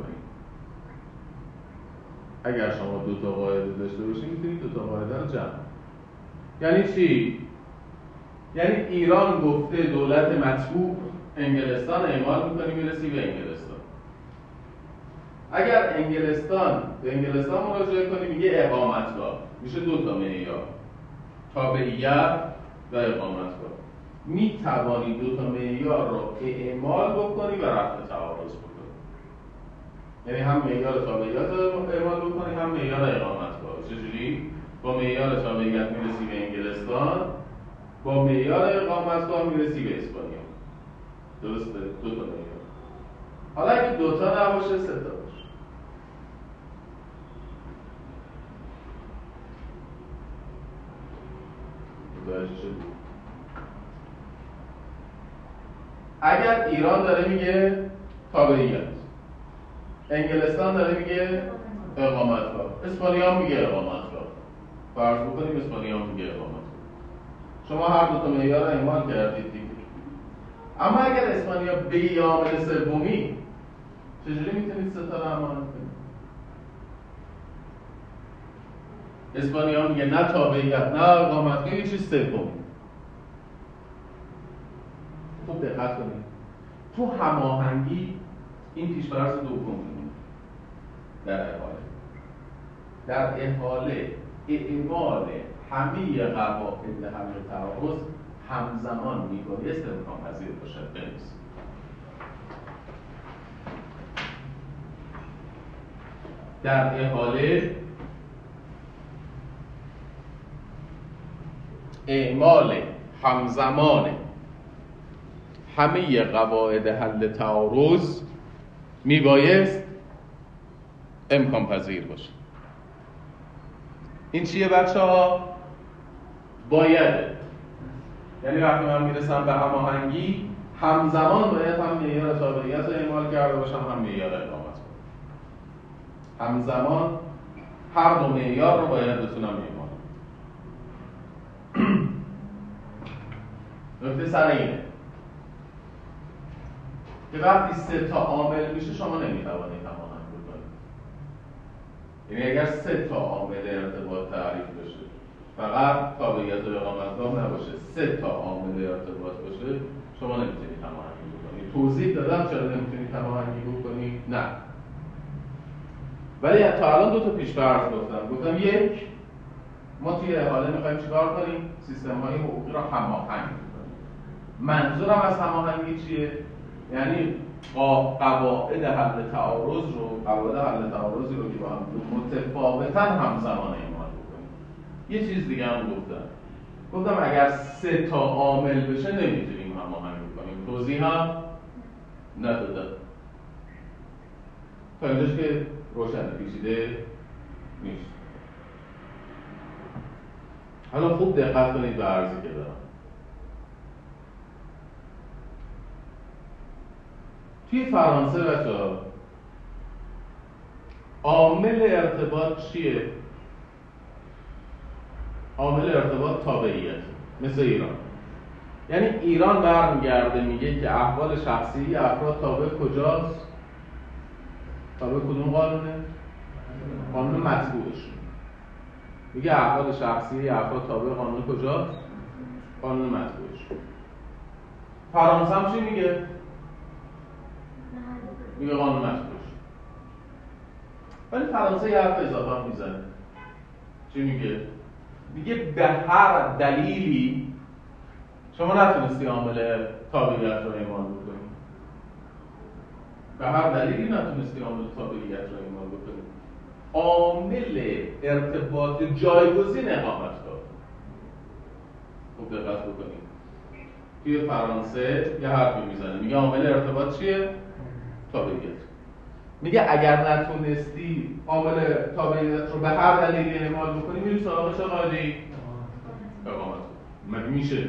اگر شما دو تا قاعده داشته باشید می‌تونید دو تا قاعده رو جمع. یعنی چی؟ یعنی ایران گفته دولت مطبوع انگلستان اعمال می‌کنی می‌رسی به انگلستان. اگر انگلستان به انگلستان مراجعه کنی میگه اقامتگاه. میشه دو تا معیار. تابعیت و اقامتگاه. می توانی دو تا معیار رو اعمال بکنی و رفع تعارض بکنی یعنی هم معیار تابعیت رو اعمال بکنی هم معیار اقامتگاه چجوری؟ با معیار تابعیت می‌رسی به انگلستان با معیار اقامتگاه می‌رسی به اسپانیا. درسته؟ دو تا معیار. حالا اگه دو تا نباشه سه تا باشه؟ اگر ایران داره میگه تابعیت. انگلستان داره میگه اقامتگاه اسپانیا میگه اقامتگاه فرض بکنیم اسپانیا میگه اقامتگاه شما هر دو تا معیار کردید دیگه. اما اگر اسپانیا بگه یه عامل سومی چجوری می‌تونید ستا رو اعمال کنید؟ اسپانیا میگه نه تابعیت نه اقامتگاه یه چیز سومی. خوب دقت کنید. تو هماهنگی این پیشفرض دوم. در احاله در احاله اعمال همه قواعد حل تعارض همزمان میبایست امکان پذیر باشد بنویسید. در احاله اعمال همزمان همه قواعد حل تعارض میبایست امکان پذیر باشه این چیه بچه ها؟ بایده یعنی وقتی من می‌رسم به هماهنگی همزمان باید هم معیار تابعیت رو اعمال کرده باشم هم معیار اقامت کنم همزمان هر دو معیار رو باید بتونم اعمال. [clears throat] نکته سر اینه که وقتی سه تا عامل میشه شما بکنید یعنی اگر سه تا عامل ارتباط تعریف بشه فقط تابعیت اقامتگاه نباشه سه تا عامل ارتباط باشه شما نمی‌تونید هماهنگی بکنید توضیح دادم چرا نمی‌تونید هماهنگی بکنید نه. ولی تا الان دو تا پیشفرض گفتم. گفتم یک ما توی احاله می‌خوایم چیکار کنیم؟ سیستم های حقوقی را هماهنگ کنیم منظورم از هماهنگی چیه؟ یعنی قواعد حل تعارض رو قواعد حل تعارضی رو که با هم متفاوتا همزمان اعمال بکنیم. یه چیز دیگه هم گفتم. گفتم اگر سه تا عامل بشه نمی‌تونیم هماهنگ کنیم توضیح هم ندادم. تا اینجاش که روشن پیچیده نیست. حالا خوب دقت کنید به عرضی که دارم. توی فرانسه بچه عامل ارتباط چیه؟ عامل ارتباط تابعیت مثل ایران یعنی ایران برمیگرده میگه که احوال شخصی افراد تابع کجاست؟ تابع کدوم قانونه؟ قانون مطبوعش میگه احوال شخصی افراد تابع قانون کجاست؟ قانون مطبوعش فرانسه هم چی میگه؟ میگه قانون مطبوعش ولی فرانسه یه حرف اضافه هم می‌زنه. چی میگه؟ میگه به هر دلیلی شما نتونستی عامل تابعیت رو اعمال بکنی. به هر دلیلی نتونستی عامل تابعیت رو اعمال بکنی. عامل ارتباط جایگزین اقامت دار خوب دقت بکنید. توی فرانسه یه حرفی می‌زنه. میگه عامل ارتباط چیه؟ تابعیت میگه اگر نتونستی عامل تابعیت رو به هر دلیلی اعمال بکنی میری سراغ چه قاعده اقامت. مگه میشه؟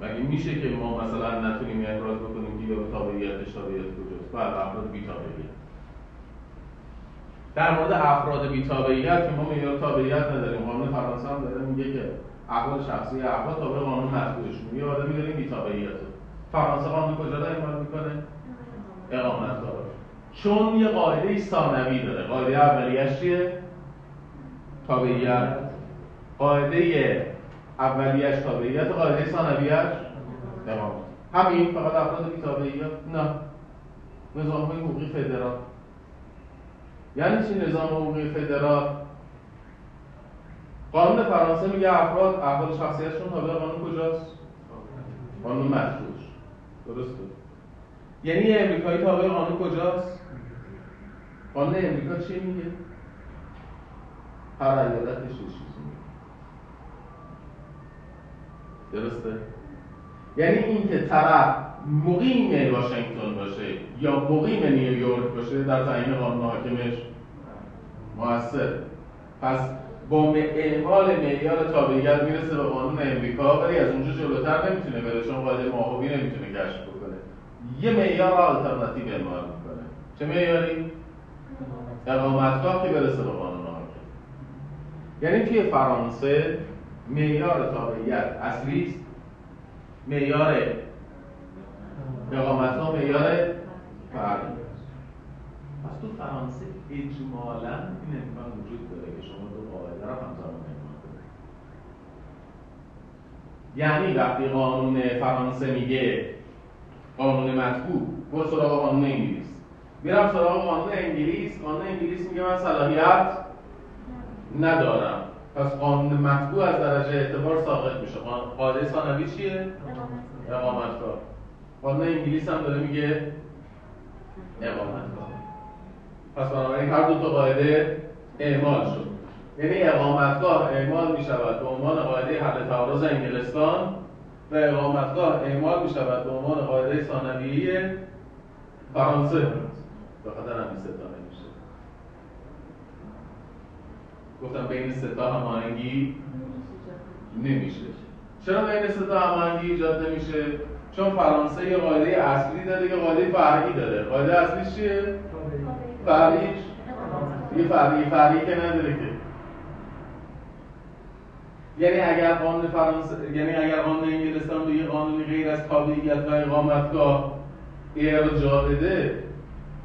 مگه میشه که ما مثلا نتونیم ابراز بکنیم که به تابعیتش تابعیت کجاست؟ بعد افراد بی تابعیت. در مورد افراد بی تابعیت که ما معیار تابعیت نداریم قانون فرانسه هم داره میگه که احوال شخصی افراد تابع قانون مطبوعشون یه آدمی داریم بی تابعیت. فرانسه قانون کجا رو اعمال می‌کنه؟ اقامت داره. چون یه قاعده ثانوی داره. قاعده اولیش چیه؟ تابعیت. قاعده اولیش تابعیت قاعده ثانویش اقامت. همین فقط افراد بی تابعیت نه. نظام حقوقی فدرال. یعنی چی نظام حقوقی فدرال؟ قانون فرانسه میگه افراد افراد شخصیتشون تابع قانون کجاست؟ قانون مطبوعش درسته یعنی امریکایی تابع قانون کجاست؟ قانون امریکا چی میگه؟ هر ایالتش چیزی میگه. درسته؟ یعنی اینکه طرف مقیم واشنگتن باشه یا مقیم نیویورک باشه در تعیین قانون حاکمش موثر پس با اعمال معیار تابعیت می‌رسه به قانون امریکا ولی از اونجا جلوتر نمی‌تونه بره چون قاعده ماهوی نمی‌تونه کشف بکنه. یه معیار آلترناتیو اعمال می‌کنه. چه معیاری اقامتگاه که برسه به قانون حاکم یعنی توی فرانسه معیار تابعیت اصلی است. معیار اقامتگاه معیار فرعی پس تو فرانسه اجمالا این امکان وجود داره. رو همزمان کنید یعنی وقتی قانون فرانسه میگه قانون مطبوع برو سراغ قانون انگلیس. میرم سراغ قانون انگلیس قانون انگلیس میگه من صلاحیت ندارم. پس قانون مطبوع از درجه اعتبار ساقط میشه. قاعده ثانوی چیه؟ اقامتگاه. قانون انگلیس هم داره میگه اقامتگاه. پس بنابراین هر دو تا قاعده اعمال شد. یعنی اقامتگاه اعمال می شود به عنوان قاعده حل تعارض انگلستان و اقامتگاه اعمال می شود به عنوان قاعده ثانویه فرانسه. به خاطر همین ستا نمیشه. گفتم بین ستا هماهنگی نمیشه. چرا بین ستا هماهنگی ایجاد نمیشه؟ چون فرانسه یه قاعده اصلی داره یه قاعده فرعی داره. قاعده اصلی چیه؟ فرعیش یه فرعی فرعی که نداره که. یعنی اگر قانون فرانسه یعنی اگر قانون انگلستان به یه قانونی غیر از تابعیت و اقامتگاه ارجاع بده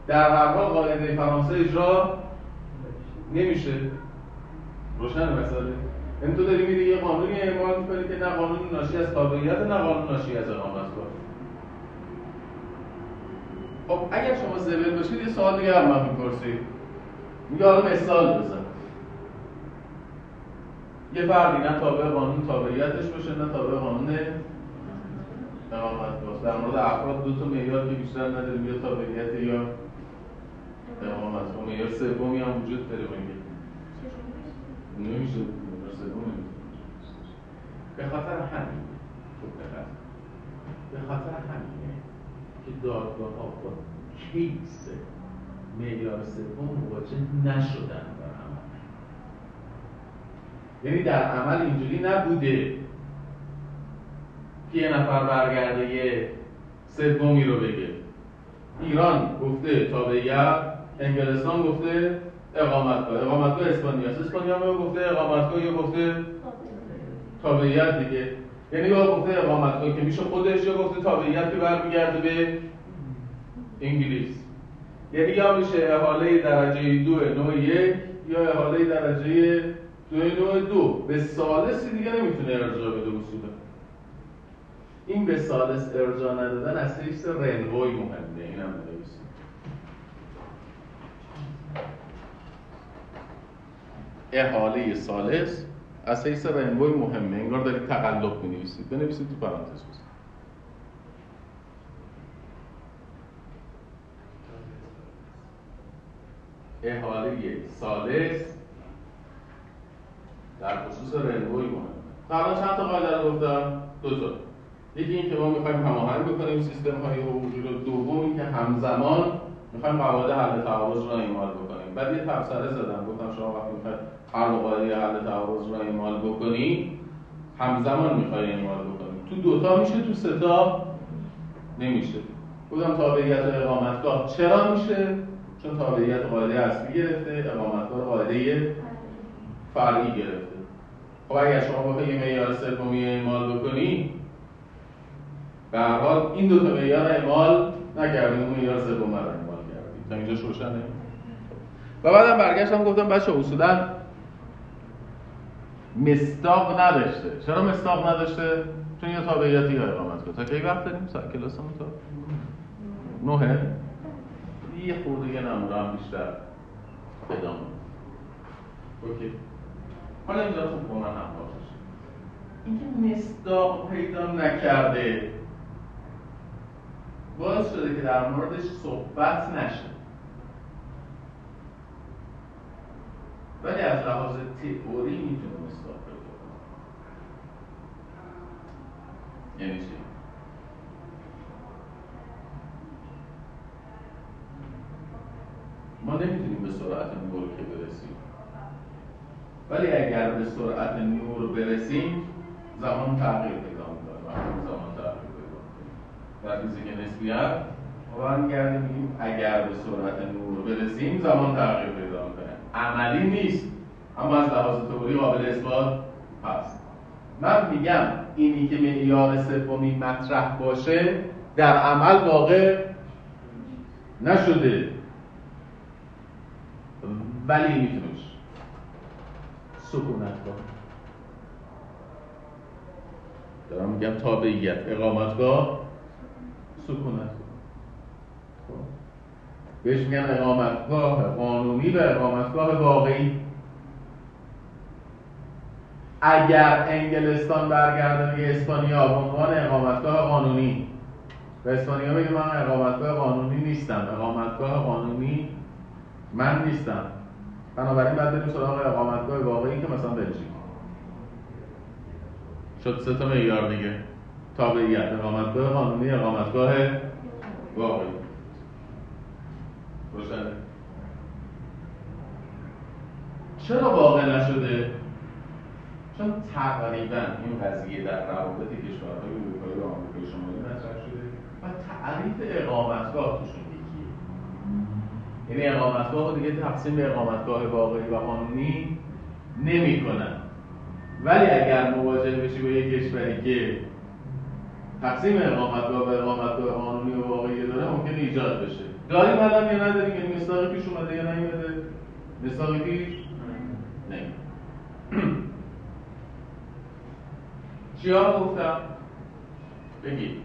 در هر حال قاعده فرانسه اجرا نمیشه. روشن مسئله. این تو داری میری یه قانونی اعمال می‌کنی که نه قانون ناشی از تابعیت نه قانون ناشی از اقامتگاه خب اگر شما زبل باشید یه سوال دیگه هم من می‌پرسید میگه حالا مثال بزن. یه فردی نه تابع قانون تابعیتش باشه نه تابع قانون اقامت باشه در مورد افراد دو تا معیار که بیشتر نداریم یا تابعیت یا اقامت و معیار سومی هم وجود داره میگه نمیشه. معیار سوم به خاطر همین دقت به خاطر همینه که دادگاه ها با کیس معیار سوم مواجه نشدن عمل یعنی در عمل اینجوری نبوده که یه نفر برگرده یه سومی رو بگه. ایران گفته تابعیت انگلستان گفته اقامتگاه. اقامتگاه اسپانیا اسپانیا هم گفته اقامتگاه یا گفته تابعیت دیگه. یعنی یا گفته اقامتگاه که میشه خودش یا گفته تابعیت که برمیگرده به انگلیس. یعنی یا میشه احاله درجه دو نوع یک یا احاله درجه دو نوع دو. به سالسی دیگه نمی‌تونه ارجاع بده. اصولا این به سالس ارجاع ندادن از حیث رنوی مهمه. این هم بنویسید احاله سالس از حیث رنوی مهمه. انگار دارید تقلب بنویسید بنویسید تو پرانتز بزنید احاله سالس در خصوص رنوی مهمه قبلا چند تا قاعده رو گفتم؟ دو تا. یکی این که ما می‌خوایم هماهنگ بکنیم سیستم های حقوقی رو دوم این که همزمان می‌خوایم قواعد حل تعارض رو اعمال بکنیم. بعد یه تبصره زدم. گفتم شما وقتی می‌خواید هر قاعده حل تعارض رو اعمال بکنی همزمان می‌خوای اعمال بکنی. تو دوتا میشه تو سه تا نمیشه. گفتم تابعیت و اقامتگاه چرا میشه؟ چون تابعیت قاعده اصلی گرفته اقامتگاه قاعده فرعی گرفته. خب اگر شما بخوای یه معیار سومی اعمال بکنی به حال این دو تا معیار اعمال نکردیم اون معیار سوم رو اعمال کردیم. تا اینجا روشنه و بعدم برگشتم گفتم بچه اصولا مستاق نداشته. چرا مستاق نداشته؟ چون یه تابعیتی یا اقامت کنه تا کی وقت داریم؟ سر کلاسمون تا نوه یه خورده یه نمونه هم بیشتر ادامه. اوکی. حالا اینجا خوب با من همراه اینکه مصداق پیدا نکرده. باعث شده که در موردش صحبت نشه. ولی از لحاظ تئوری می‌تونه مصداق پیدا کنه. یعنی چی؟ ما نمی‌تونیم به سرعت نور که برسیم. ولی اگر به سرعت نور برسیم زمان تغییر پیدا می‌کنه زمان تغییر پیدا در فیزیک نسبیت برمیگردیم میگیم اگر به سرعت نور برسیم زمان تغییر پیدا می‌کنه. عملی نیست اما از لحاظ تئوری قابل اثبات هست. من میگم اینی که معیار سومی مطرح باشه در عمل واقع نشده. ولی می‌تونه سکونتگاه دارم میگم تابعیت. اقامتگاه سکونتگاه خب. بهش میگن اقامتگاه قانونی و اقامتگاه واقعی. اگر انگلستان برگرده میگه اسپانیا به عنوان اقامتگاه قانونی. و اسپانیا میگه من اقامتگاه قانونی نیستم. اقامتگاه قانونی من نیستم. بنابراین بعد بریم سراغ اقامتگاه واقعی که مثلا بلژیک. شد سه تا معیار دیگه. تابعیت اقامتگاه قانونی اقامتگاه واقعی. روشنه چرا واقع نشده؟ چون تقریبا این قضیه در روابط کشورهای اروپایی و آمریکای شمالی مطرح شده و تعریف اقامتگاه توشون یعنی اقامتگاه دیگه تقسیم به اقامتگاه واقعی و قانونی نمی کنن ولی اگر مواجه بشی با یک کشوری که تقسیم اقامتگاه به اقامتگاه قانونی و واقعی داره ممکن ایجاد بشه. داریم الان یا نداریم؟ یعنی مصداقی پیش اومده یا نیومده؟ مصداقی پیش؟ نه [clears throat] چیا گفتم؟ بگید.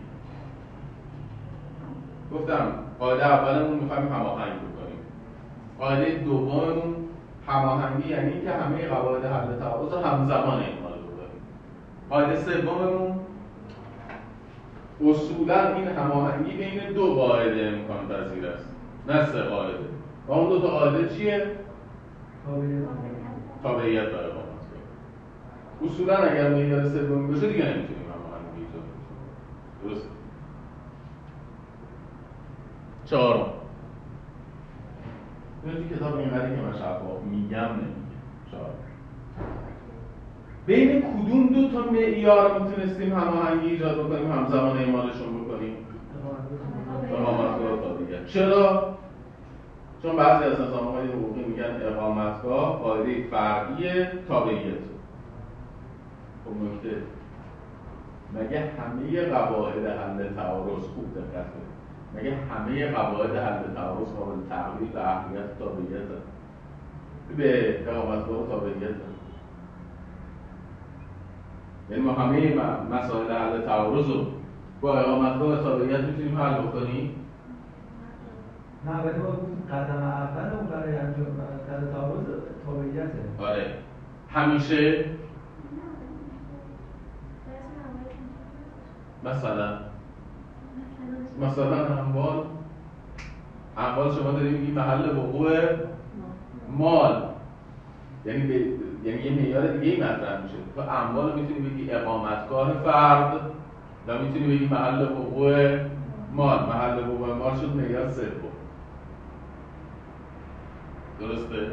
گفتم قاعده اولمون می‌خوایم هماهنگ قاعده دوممون هماهنگی یعنی اینکه همه قواعد حل تعارض رو همزمان اعمال بکنیم. قاعده سوممون اصولا این هماهنگی بین دو قاعده امکان پذیر است. نه سه قاعده. و اون دو تا قاعده چیه؟ تابعیت. و اقامت اصولا اگر معیار سومی باشه دیگه نمی‌تونیم هماهنگی ایجاد درست چهارم. تو کتاب اینقدری که من شفاف میگم نمیگم. چهار بین کدوم دو تا معیار می‌تونستیم هماهنگی ایجاد بکنیم همزمان اعمالشون بکنیم؟ اقامتگاه تابعیت چرا؟ چون بعضی از نظامهای حقوقی میگن اقامتگاه قاعده فرعی تابعیت. خب نکته. مگه همه قواعد حل تعارض خوب دقت کنید؟ مگه همه قواعد حل تعارض قابل تغییر به اهمیت تابعیت به اقامتگاه و تابعیت یعنی ما همه مسائل حل تعارض رو با اقامتگاه و تابعیت می‌تونیم حل بکنیم؟ نه ولی ما گفتیم قدم اول اون برای انجام قدم تعارض تابعیته. آره. همیشه؟ مثلا؟ مثلا اموال اموال شما داریم میگی محل وقوع مال. یعنی به یعنی یه معیار دیگه ای مطرح میشه. تو اموال می‌تونی بگی اقامتگاه فرد و می‌تونی بگی محل وقوع مال. محل وقوع مال شد معیار سوم. درسته؟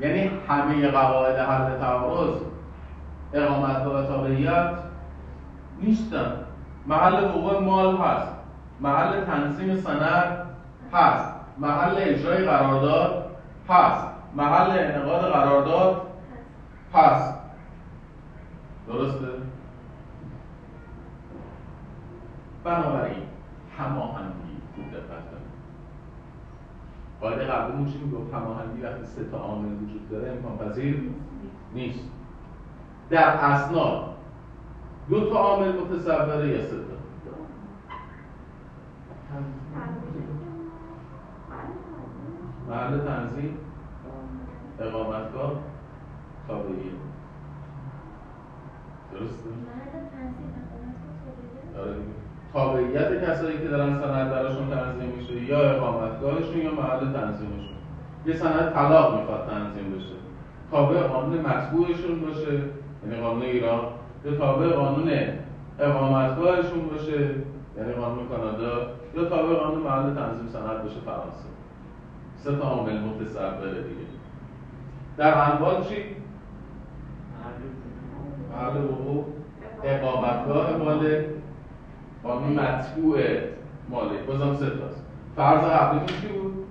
یعنی همه قواعد حل تعارض اقامتگاه و تابعیت نیستن. محل وقوع مال هست. محل تنظیم سند هست. محل اجرای قرارداد هست. محل انعقاد قرارداد هست. درسته؟ بنابراین هماهنگی خوب دقت کنید. قاعده قبلیمون چی می‌گفت؟ هماهنگی وقتی سه تا عامل وجود داره امکان پذیر نیست. در اسناد دو تا عامل متصوره یا سه تا؟ محل تنظیم. اقامتگاه. تابعیه درسته؟ آره. تابعیت کسایی که دارن سند براشون تنظیم میشه یا اقامتگاهشون یا محل تنظیمشون. یه سند طلاق می‌خواد تنظیم بشه. تابع قانون مطبوعشون باشه. یعنی قانون ایران. یا تابع قانون اقامتگاهشون باشه یعنی قانون کانادا یا تابع قانون محل تنظیم سند باشه فرانسه. سه تا عامل متصوره دیگه. در انوال چی؟ محل وقوع اقامتگاه مال قانون مطبوع مالک بازم سه تاست. فرض قبلی چی بود؟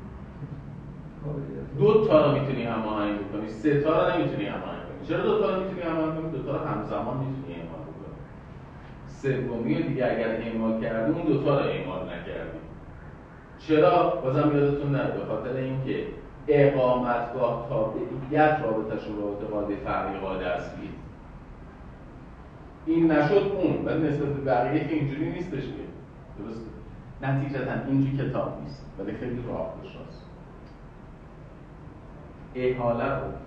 دو تا رو می‌تونی هماهنگ کنی سه تا رو نمی‌تونی کنی چرا دو تا رو می‌تونی هماهنگ کنی؟ دو تا رو همزمان می‌تونی اعمال کنی. سومی رو دیگه اگر اعمال کردی اون دو تا رو اعمال نکردی. چرا؟ بازم یادتون نره به خاطر اینکه اقامتگاه تابعیت رابطهشون رابطه قاعده فرعی قاعده اصلی این نشد اون ولی نسبت به بقیه که اینجوری نیستش که. درسته نتیجتا اینجوری کتاب نیست ولی خیلی راه است احاله رو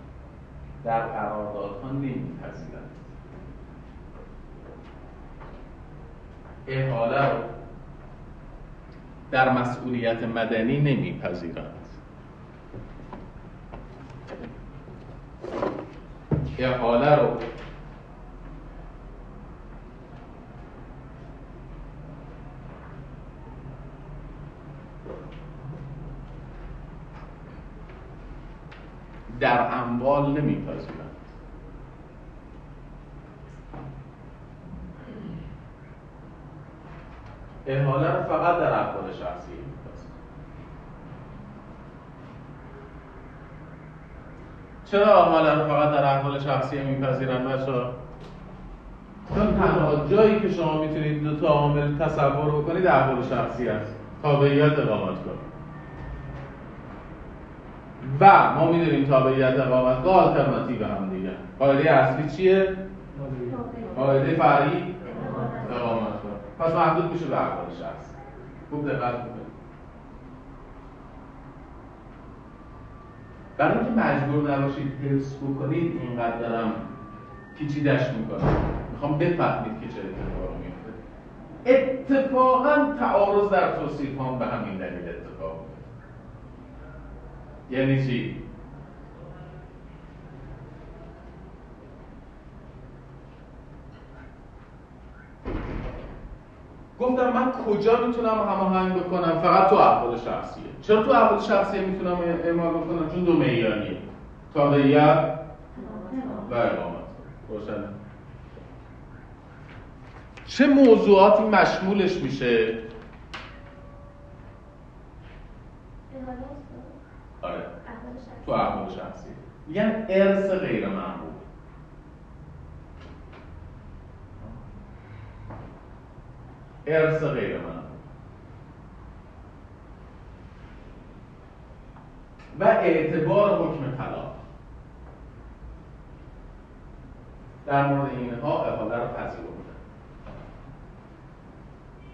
در قراردادها نمیپذیرند. احاله رو در مسئولیت مدنی نمیپذیرند. احاله رو در اموال نمیپذیرند. احاله رو فقط در افعال شخصی چرا رو فقط در احوال شخصی میپذیرن بچه ها؟ چون تنها جایی که شما می‌تونید دو تا عامل تصور بکنید احوال شخصی است. تابعیت اقامت کن و ما می‌دونیم تابعیت اقامتگاه آلترناتیو هم دیگه. قاعده اصلی چیه؟ قاعده فرعی؟ اقامتگاه. پس محدود میشه به احوال شخصی خوب دقت کنید برای اینکه مجبور نباشید حفظ بکنید اینقدر دارم پیچیدش می‌کنم. می‌خوام بفهمید که چه اتفاقی میفته اتفاقا تعارض در توصیف هم به همین دلیل یعنی چی؟ گفتم من کجا می‌تونم هماهنگ بکنم؟ فقط تو احوال شخصیه چرا تو احوال شخصیه می‌تونم اعمال بکنم؟ چون دو معیاریه تابعیت و اقامت. روشنه. چه موضوعاتی مشمولش میشه؟ آره. تو احوال شخصی. میگن ارث غیر معمول ارث غیر معمول و اعتبار حکم طلاق. در مورد اینها احاله رو پذیرفته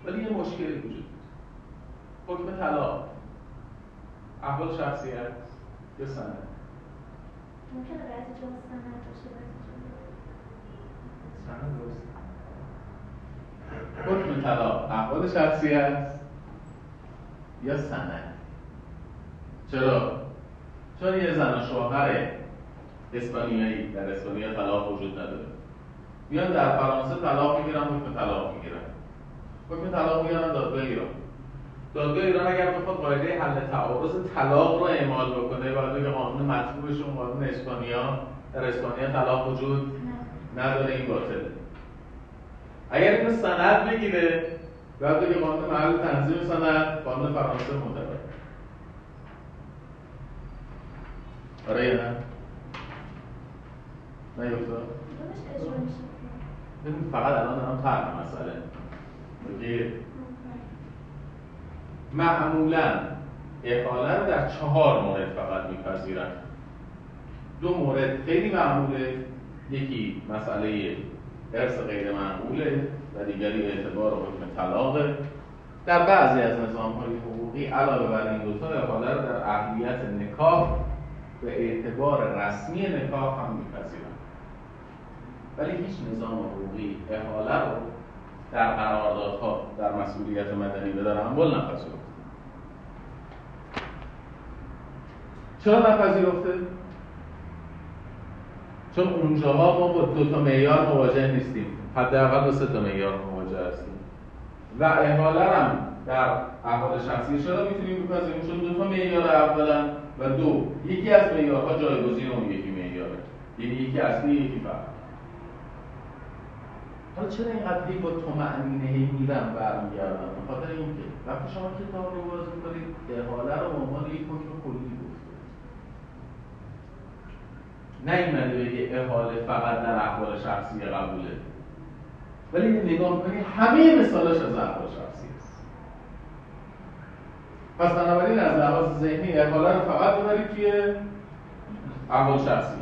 ولی یه مشکلی وجود حکم طلاق. احوال شخصی است یا سند؟ ممکنه بعضی جا سند باشه بعضی جا سند درست. حکم طلاق احوال شخصی است یا سند؟ چرا؟ چون یه زن و شوهر اسپانیایی در اسپانیا طلاق وجود نداره. میان در فرانسه طلاق می‌گیرن حکم طلاق می‌گیرن. حکم طلاق می‌گیرن دادگاه ایران دادگاه ایران اگر بخواد قاعده حل تعارض طلاق رو اعمال بکنه باید بگه قانون مطلوبشون قانون اسپانیا در اسپانیا طلاق وجود نداره این باطله. اگر اینو سند بگیره باید بگه قانون محل تنظیم سند قانون فرانسه معتبر آره یا نه؟ نه فقط الان دارم طرح مسئله. معمولا احاله رو در چهار مورد فقط میپذیرن دو مورد خیلی معموله یکی مسئله ارث غیر معموله و دیگری اعتبار و حکم طلاقه. در بعضی از نظام های حقوقی علاوه بر این دوتا احاله رو در اهلیت نکاح و اعتبار رسمی نکاح هم میپذیرن ولی هیچ نظام حقوقی احاله رو در قراردادها در مسئولیت مدنی به در اموال نپذیرفته چرا نپذیرفته؟ چون اونجاها ما با دو تا معیار مواجه نیستیم. حداقل با سه تا معیار مواجه هستیم. و احاله هم در احوال شخصی چرا می‌تونیم بپذیریم؟ چون دو تا معیار اولا و دو. یکی از معیارها جایگزین اون یکی معیاره. یعنی یکی اصلی یکی فرد حالا چرا اینقدر هی با طمأنینه هی میرم برمیگردم؟ به خاطر اینکه وقتی شما کتاب رو باز می‌کنید احاله رو به عنوان یک حکم کلی گفته نیومده بگه احاله فقط در احوال شخصی قبوله. ولی نگاه کنید همه مثالاش از احوال شخصی است پس بنابراین از لحاظ ذهنی احاله رو فقط ببرید توی احوال شخصی.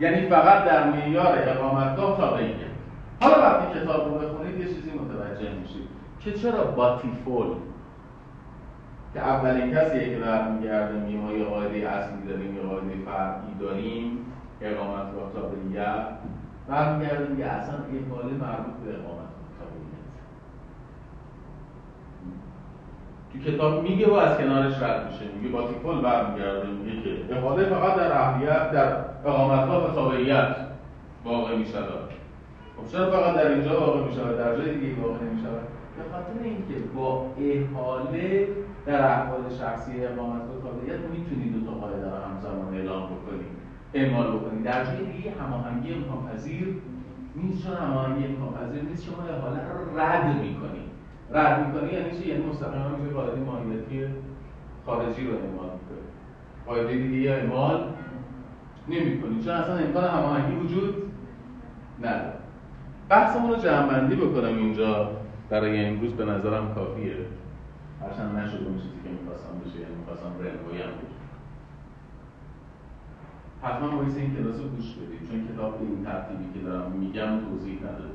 یعنی فقط در معیار اقامتگاه تابعیه. حالا وقتی کتاب رو بخونید یه چیزی متوجه میشید که چرا باتیفول که اولین کسیه که برمیگرده میگه ما یه قاعده اصلی داریم یه قاعده فرعی داریم اقامتگاه تابعیت برمیگرده میگه اصلا احاله مربوط به تابعیت تو کتاب میگه و از کنارش رد میشه. میگه باتیفول برمیگرده. میگه که احاله فقط در اهلیت در اقامتگاه و تابعیت واقع می‌شود. خب چرا فقط در اینجا واقع می شود در جای دیگه واقع نمی شود به خاطر اینکه با احاله در احوال شخصی اقامت و تابعیت می‌تونی دو تا قاعده رو همزمان اعلام بکنی اعمال بکنی در جای دیگه هماهنگی امکان پذیر نیست. چون هماهنگی امکان پذیر نیست شما احاله رو رد می‌کنی رد می‌کنی یعنی چی؟ یعنی مستقیما میشه قاعده ماهیتی خارجی رو اعمال می‌کنی قاعده دیگه اعمال نمی‌کنی چون اصلا امکان هماهنگی وجود نداره. بحثمون رو جمعبندی بکنم اینجا. برای امروز به نظرم کافیه. هرچند نشد اون چیزی که می‌خواستم بشه یعنی می‌خواستم رنوی هم بشه حتما باید این کلاس رو گوش بدید چون کتاب به این ترتیبی که دارم میگم توضیح نداره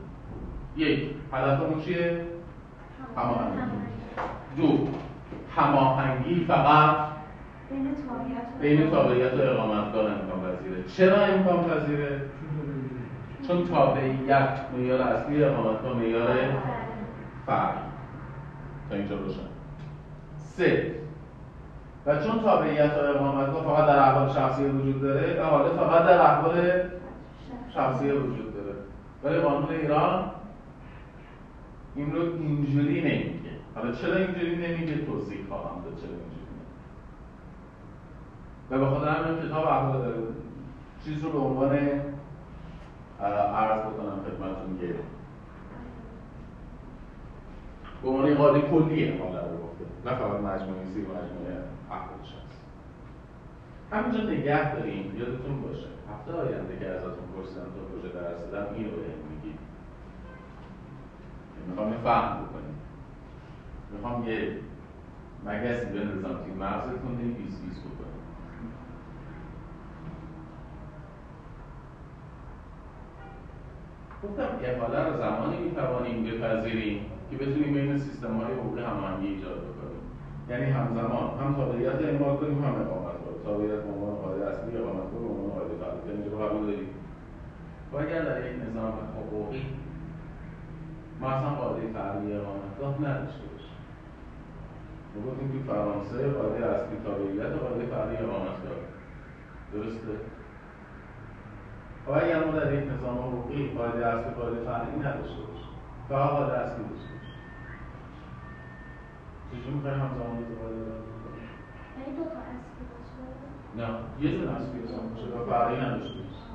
یک هدفمون چیه؟ هماهنگی. دو هماهنگی فقط بین تابعیت و بین تابعیت و اقامتگاه امکان پذیره. چرا امکان پذیره؟ چون تابعیت معیار اصلی اقامتگاه معیار فرعی تا اینجا روشن. سه. و چون تابعیت و اقامتگاه فقط در احوال شخصی وجود داره و حالا فقط در احوال شخصی وجود داره. ولی قانون ایران این رو اینجوری نمیگه. حالا چرا اینجوری نمیگه؟ توضیح خواهم داد چرا اینجوری و به خاطر همین کتاب احوال چیز رو به عنوان عرض بکنم خدمتتون که به عنوان قاعده کلیه حالا. رو نه فقط مجموعه و مجموعه احوال شخص. همینجا نگه داریم یادتون باشه هفته آینده که ازتون پرسیدم تا کجا درس این رو بهم میگید. می‌خوام فهم بکنیم. می‌خوام یه مگسی بندازم توی مغزتون یه بیس بیس بکنیم. گفتم اقاله رو زمانی می‌توانیم بپذیریم که بتونیم بین سیستم های حقوقی هماهنگی ایجاد بکنیم یعنی همزمان هم تابعیت اعمال کنیم هم اقامت کنیم. تابعیت به عنوان قاعده اصلی اقامت کنیم به عنوان قاعده فرعی تا اینجا رو قبول داریم. و اگر در یک نظام حقوقی ما اصلا قاعده فرعی اقامتگاه نداشته باشیم. ما گفتیم تو فرانسه قاعده اصلی تابعیت و قاعده فرعی اقامتگاه. درسته؟ و اگر ما در یک نظام حقوقی قاعده اصلی قاعده فرعی نداشته باشیم. فقط قاعده اصلی داشته چجوری می‌خوایم همزمان رو بکنیم؟ یعنی دو تا اصلی باشه نه یه دونه اصلی باشه و فرعی نداشته باشیم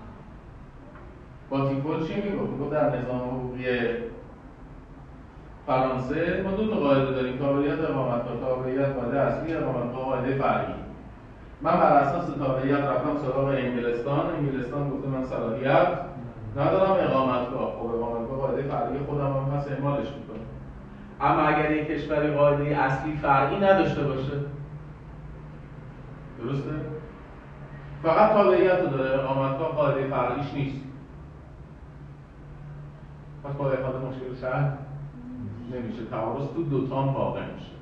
با تیپول چی می‌گفت؟ می‌گفت در نظام حقوقی فرانسه ما دو تا قاعده داریم تابعیت اقامتگاه تابعیت قاعده اصلی اقامتگاه قاعده فرعی من بر اساس تابعیت رفتم سراغ انگلستان انگلستان گفته من صلاحیت ندارم اقامتگاه خب اقامتگاه قاعده فرعی خودم هم پس اعمالش می‌کنم اما اگر یک کشوری قاعده اصلی فرعی نداشته باشه. درسته؟ فقط تابعیت رو داره. اقامتگاه قاعده فرعیش نیست. پس با احاطه مشکل شهر نمیشه. تعارض تو دوتا هم واقع میشه.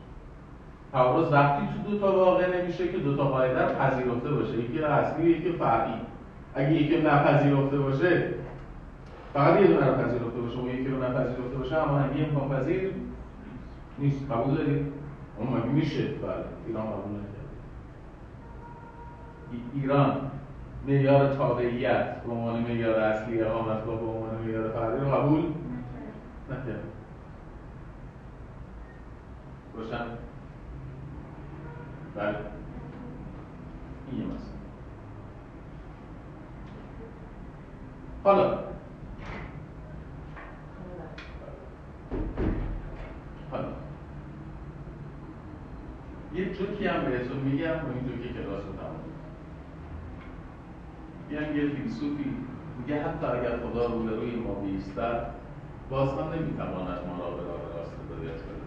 تعارض وقتی تو دوتا واقع نمیشه که دوتا قاعده پذیرفته باشه. یکی اصلی یکی فرعی اگه یکی نپذیرفته باشه فقط یه دونه رو پذیرفته باشه. و یکی رو نپذیرفته باشه اما هنگی امکان پذیر نیست قبول دارید؟ اون مگه میشه؟ بله ایران قبول نکرده. ای- ایران معیار تابعیت به عنوان معیار اصلی اقامتگاه به عنوان معیار فرعی رو قبول نکرد روشن؟ بله. این یه مسئله. حالا یه جوکی هم بهتون میگم و این جوکی کلاس رو تمام میگم یه فیلسوفی میگه حتی اگر خدا روبروی ما بیستد باز هم نمی‌تواند ما را به راه راست هدایت کند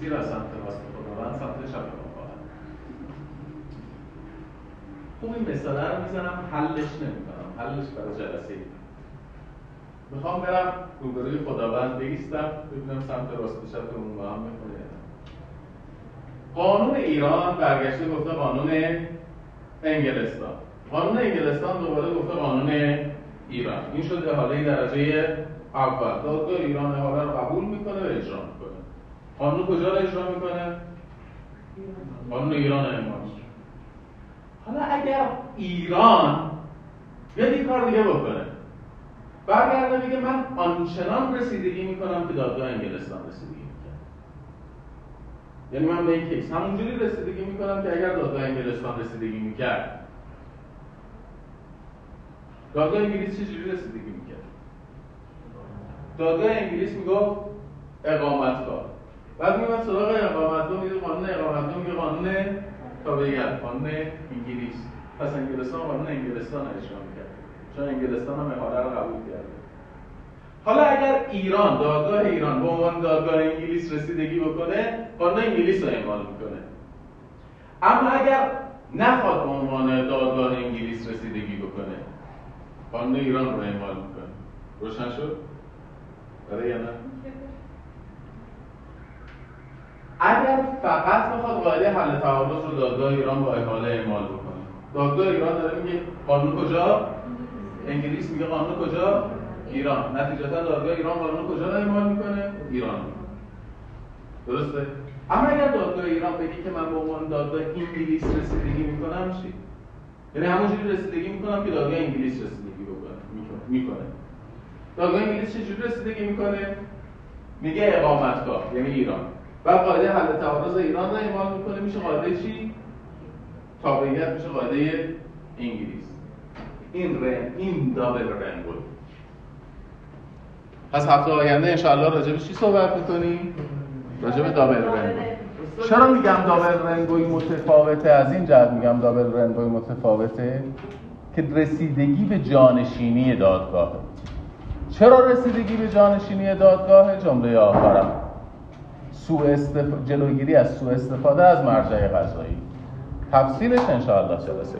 زیرا سمت راست خداوند سمت چپ ما خواهد خوب این مثاله رو می‌زنم حلش نمی‌کنم حلش برای جلسه. می‌خوام برم روبروی خداوند بایستم ببینم سمت راست و چپ اون با هم می‌خونه یا نه. قانون ایران برگشته گفته قانون انگلستان. قانون انگلستان دوباره گفته قانون ایران. این شده حاله درجه اول. دادگاه ایران حاله رو قبول می‌کنه و اجرا می‌کنه. قانون کجا رو اجرا می‌کنه؟ قانون ایران اعمال حالا اگر ایران بیاد این کار دیگه بکنه. برگرده میگه من آنچنان رسیدگی می‌کنم که دادگاه انگلستان رسیدگی یعنی من به این کیس همونجوری رسیدگی می‌کنم که اگر دادگاه انگلستان رسیدگی می‌کرد. دادگاه انگلیس چجوری رسیدگی می‌کرد؟ دادگاه انگلیس می‌گفت اقامتگاه. بعد میمد سراغ اقامتگاه میگه قانون اقامتگاه میگه قانون تابعیت قانون انگلیس. پس انگلستان قانون انگلستان اجرا می‌کرد. چون انگلستان هم احاله رو قبول کرده حالا اگر ایران دادگاه ایران به عنوان دادگاه انگلیس رسیدگی بکنه قانون انگلیس رو اعمال می‌کنه. اما اگر نخواد به عنوان دادگاه انگلیس رسیدگی بکنه قانون ایران رو اعمال می‌کنه. روشن شد؟ برای یا نه؟ اگر فقط بخواد قاعده حل تعارض رو دادگاه ایران با احاله اعمال بکنه. دادگاه ایران داره میگه قانون کجا؟ انگلیس میگه قانون کجا؟ ایران. نتیجتا دادگاه ایران قانون کجا اعمال می‌کنه؟ ایران. درسته؟ اما اگر دادگاه ایران بگه که من به عنوان دادگاه انگلیس رسیدگی می‌کنم چی؟ یعنی همونجوری رسیدگی می‌کنم که دادگاه انگلیس رسیدگی بکنه. می‌کنه. دادگاه انگلیس چجوری رسیدگی می‌کنه؟ میگه اقامتگاه یعنی ایران. و قاعده حل تعارض ایران رو اعمال می‌کنه. میشه قاعده چی؟ تابعیت میشه قاعده انگلیس. این رن این دابل رنگول پس هفته آینده انشاءالله راجع به چی صحبت می‌کنیم؟ راجع به دابل رنگول چرا میگم دابل رنگوی متفاوته؟ از این جهت میگم دابل رنگوی متفاوته که رسیدگی به جانشینی دادگاهه. چرا رسیدگی به جانشینی دادگاه جمله آخرم. سوء استف... جلوگیری از سوء استفاده از مرجع قضایی تفصیلش انشاءالله جلسه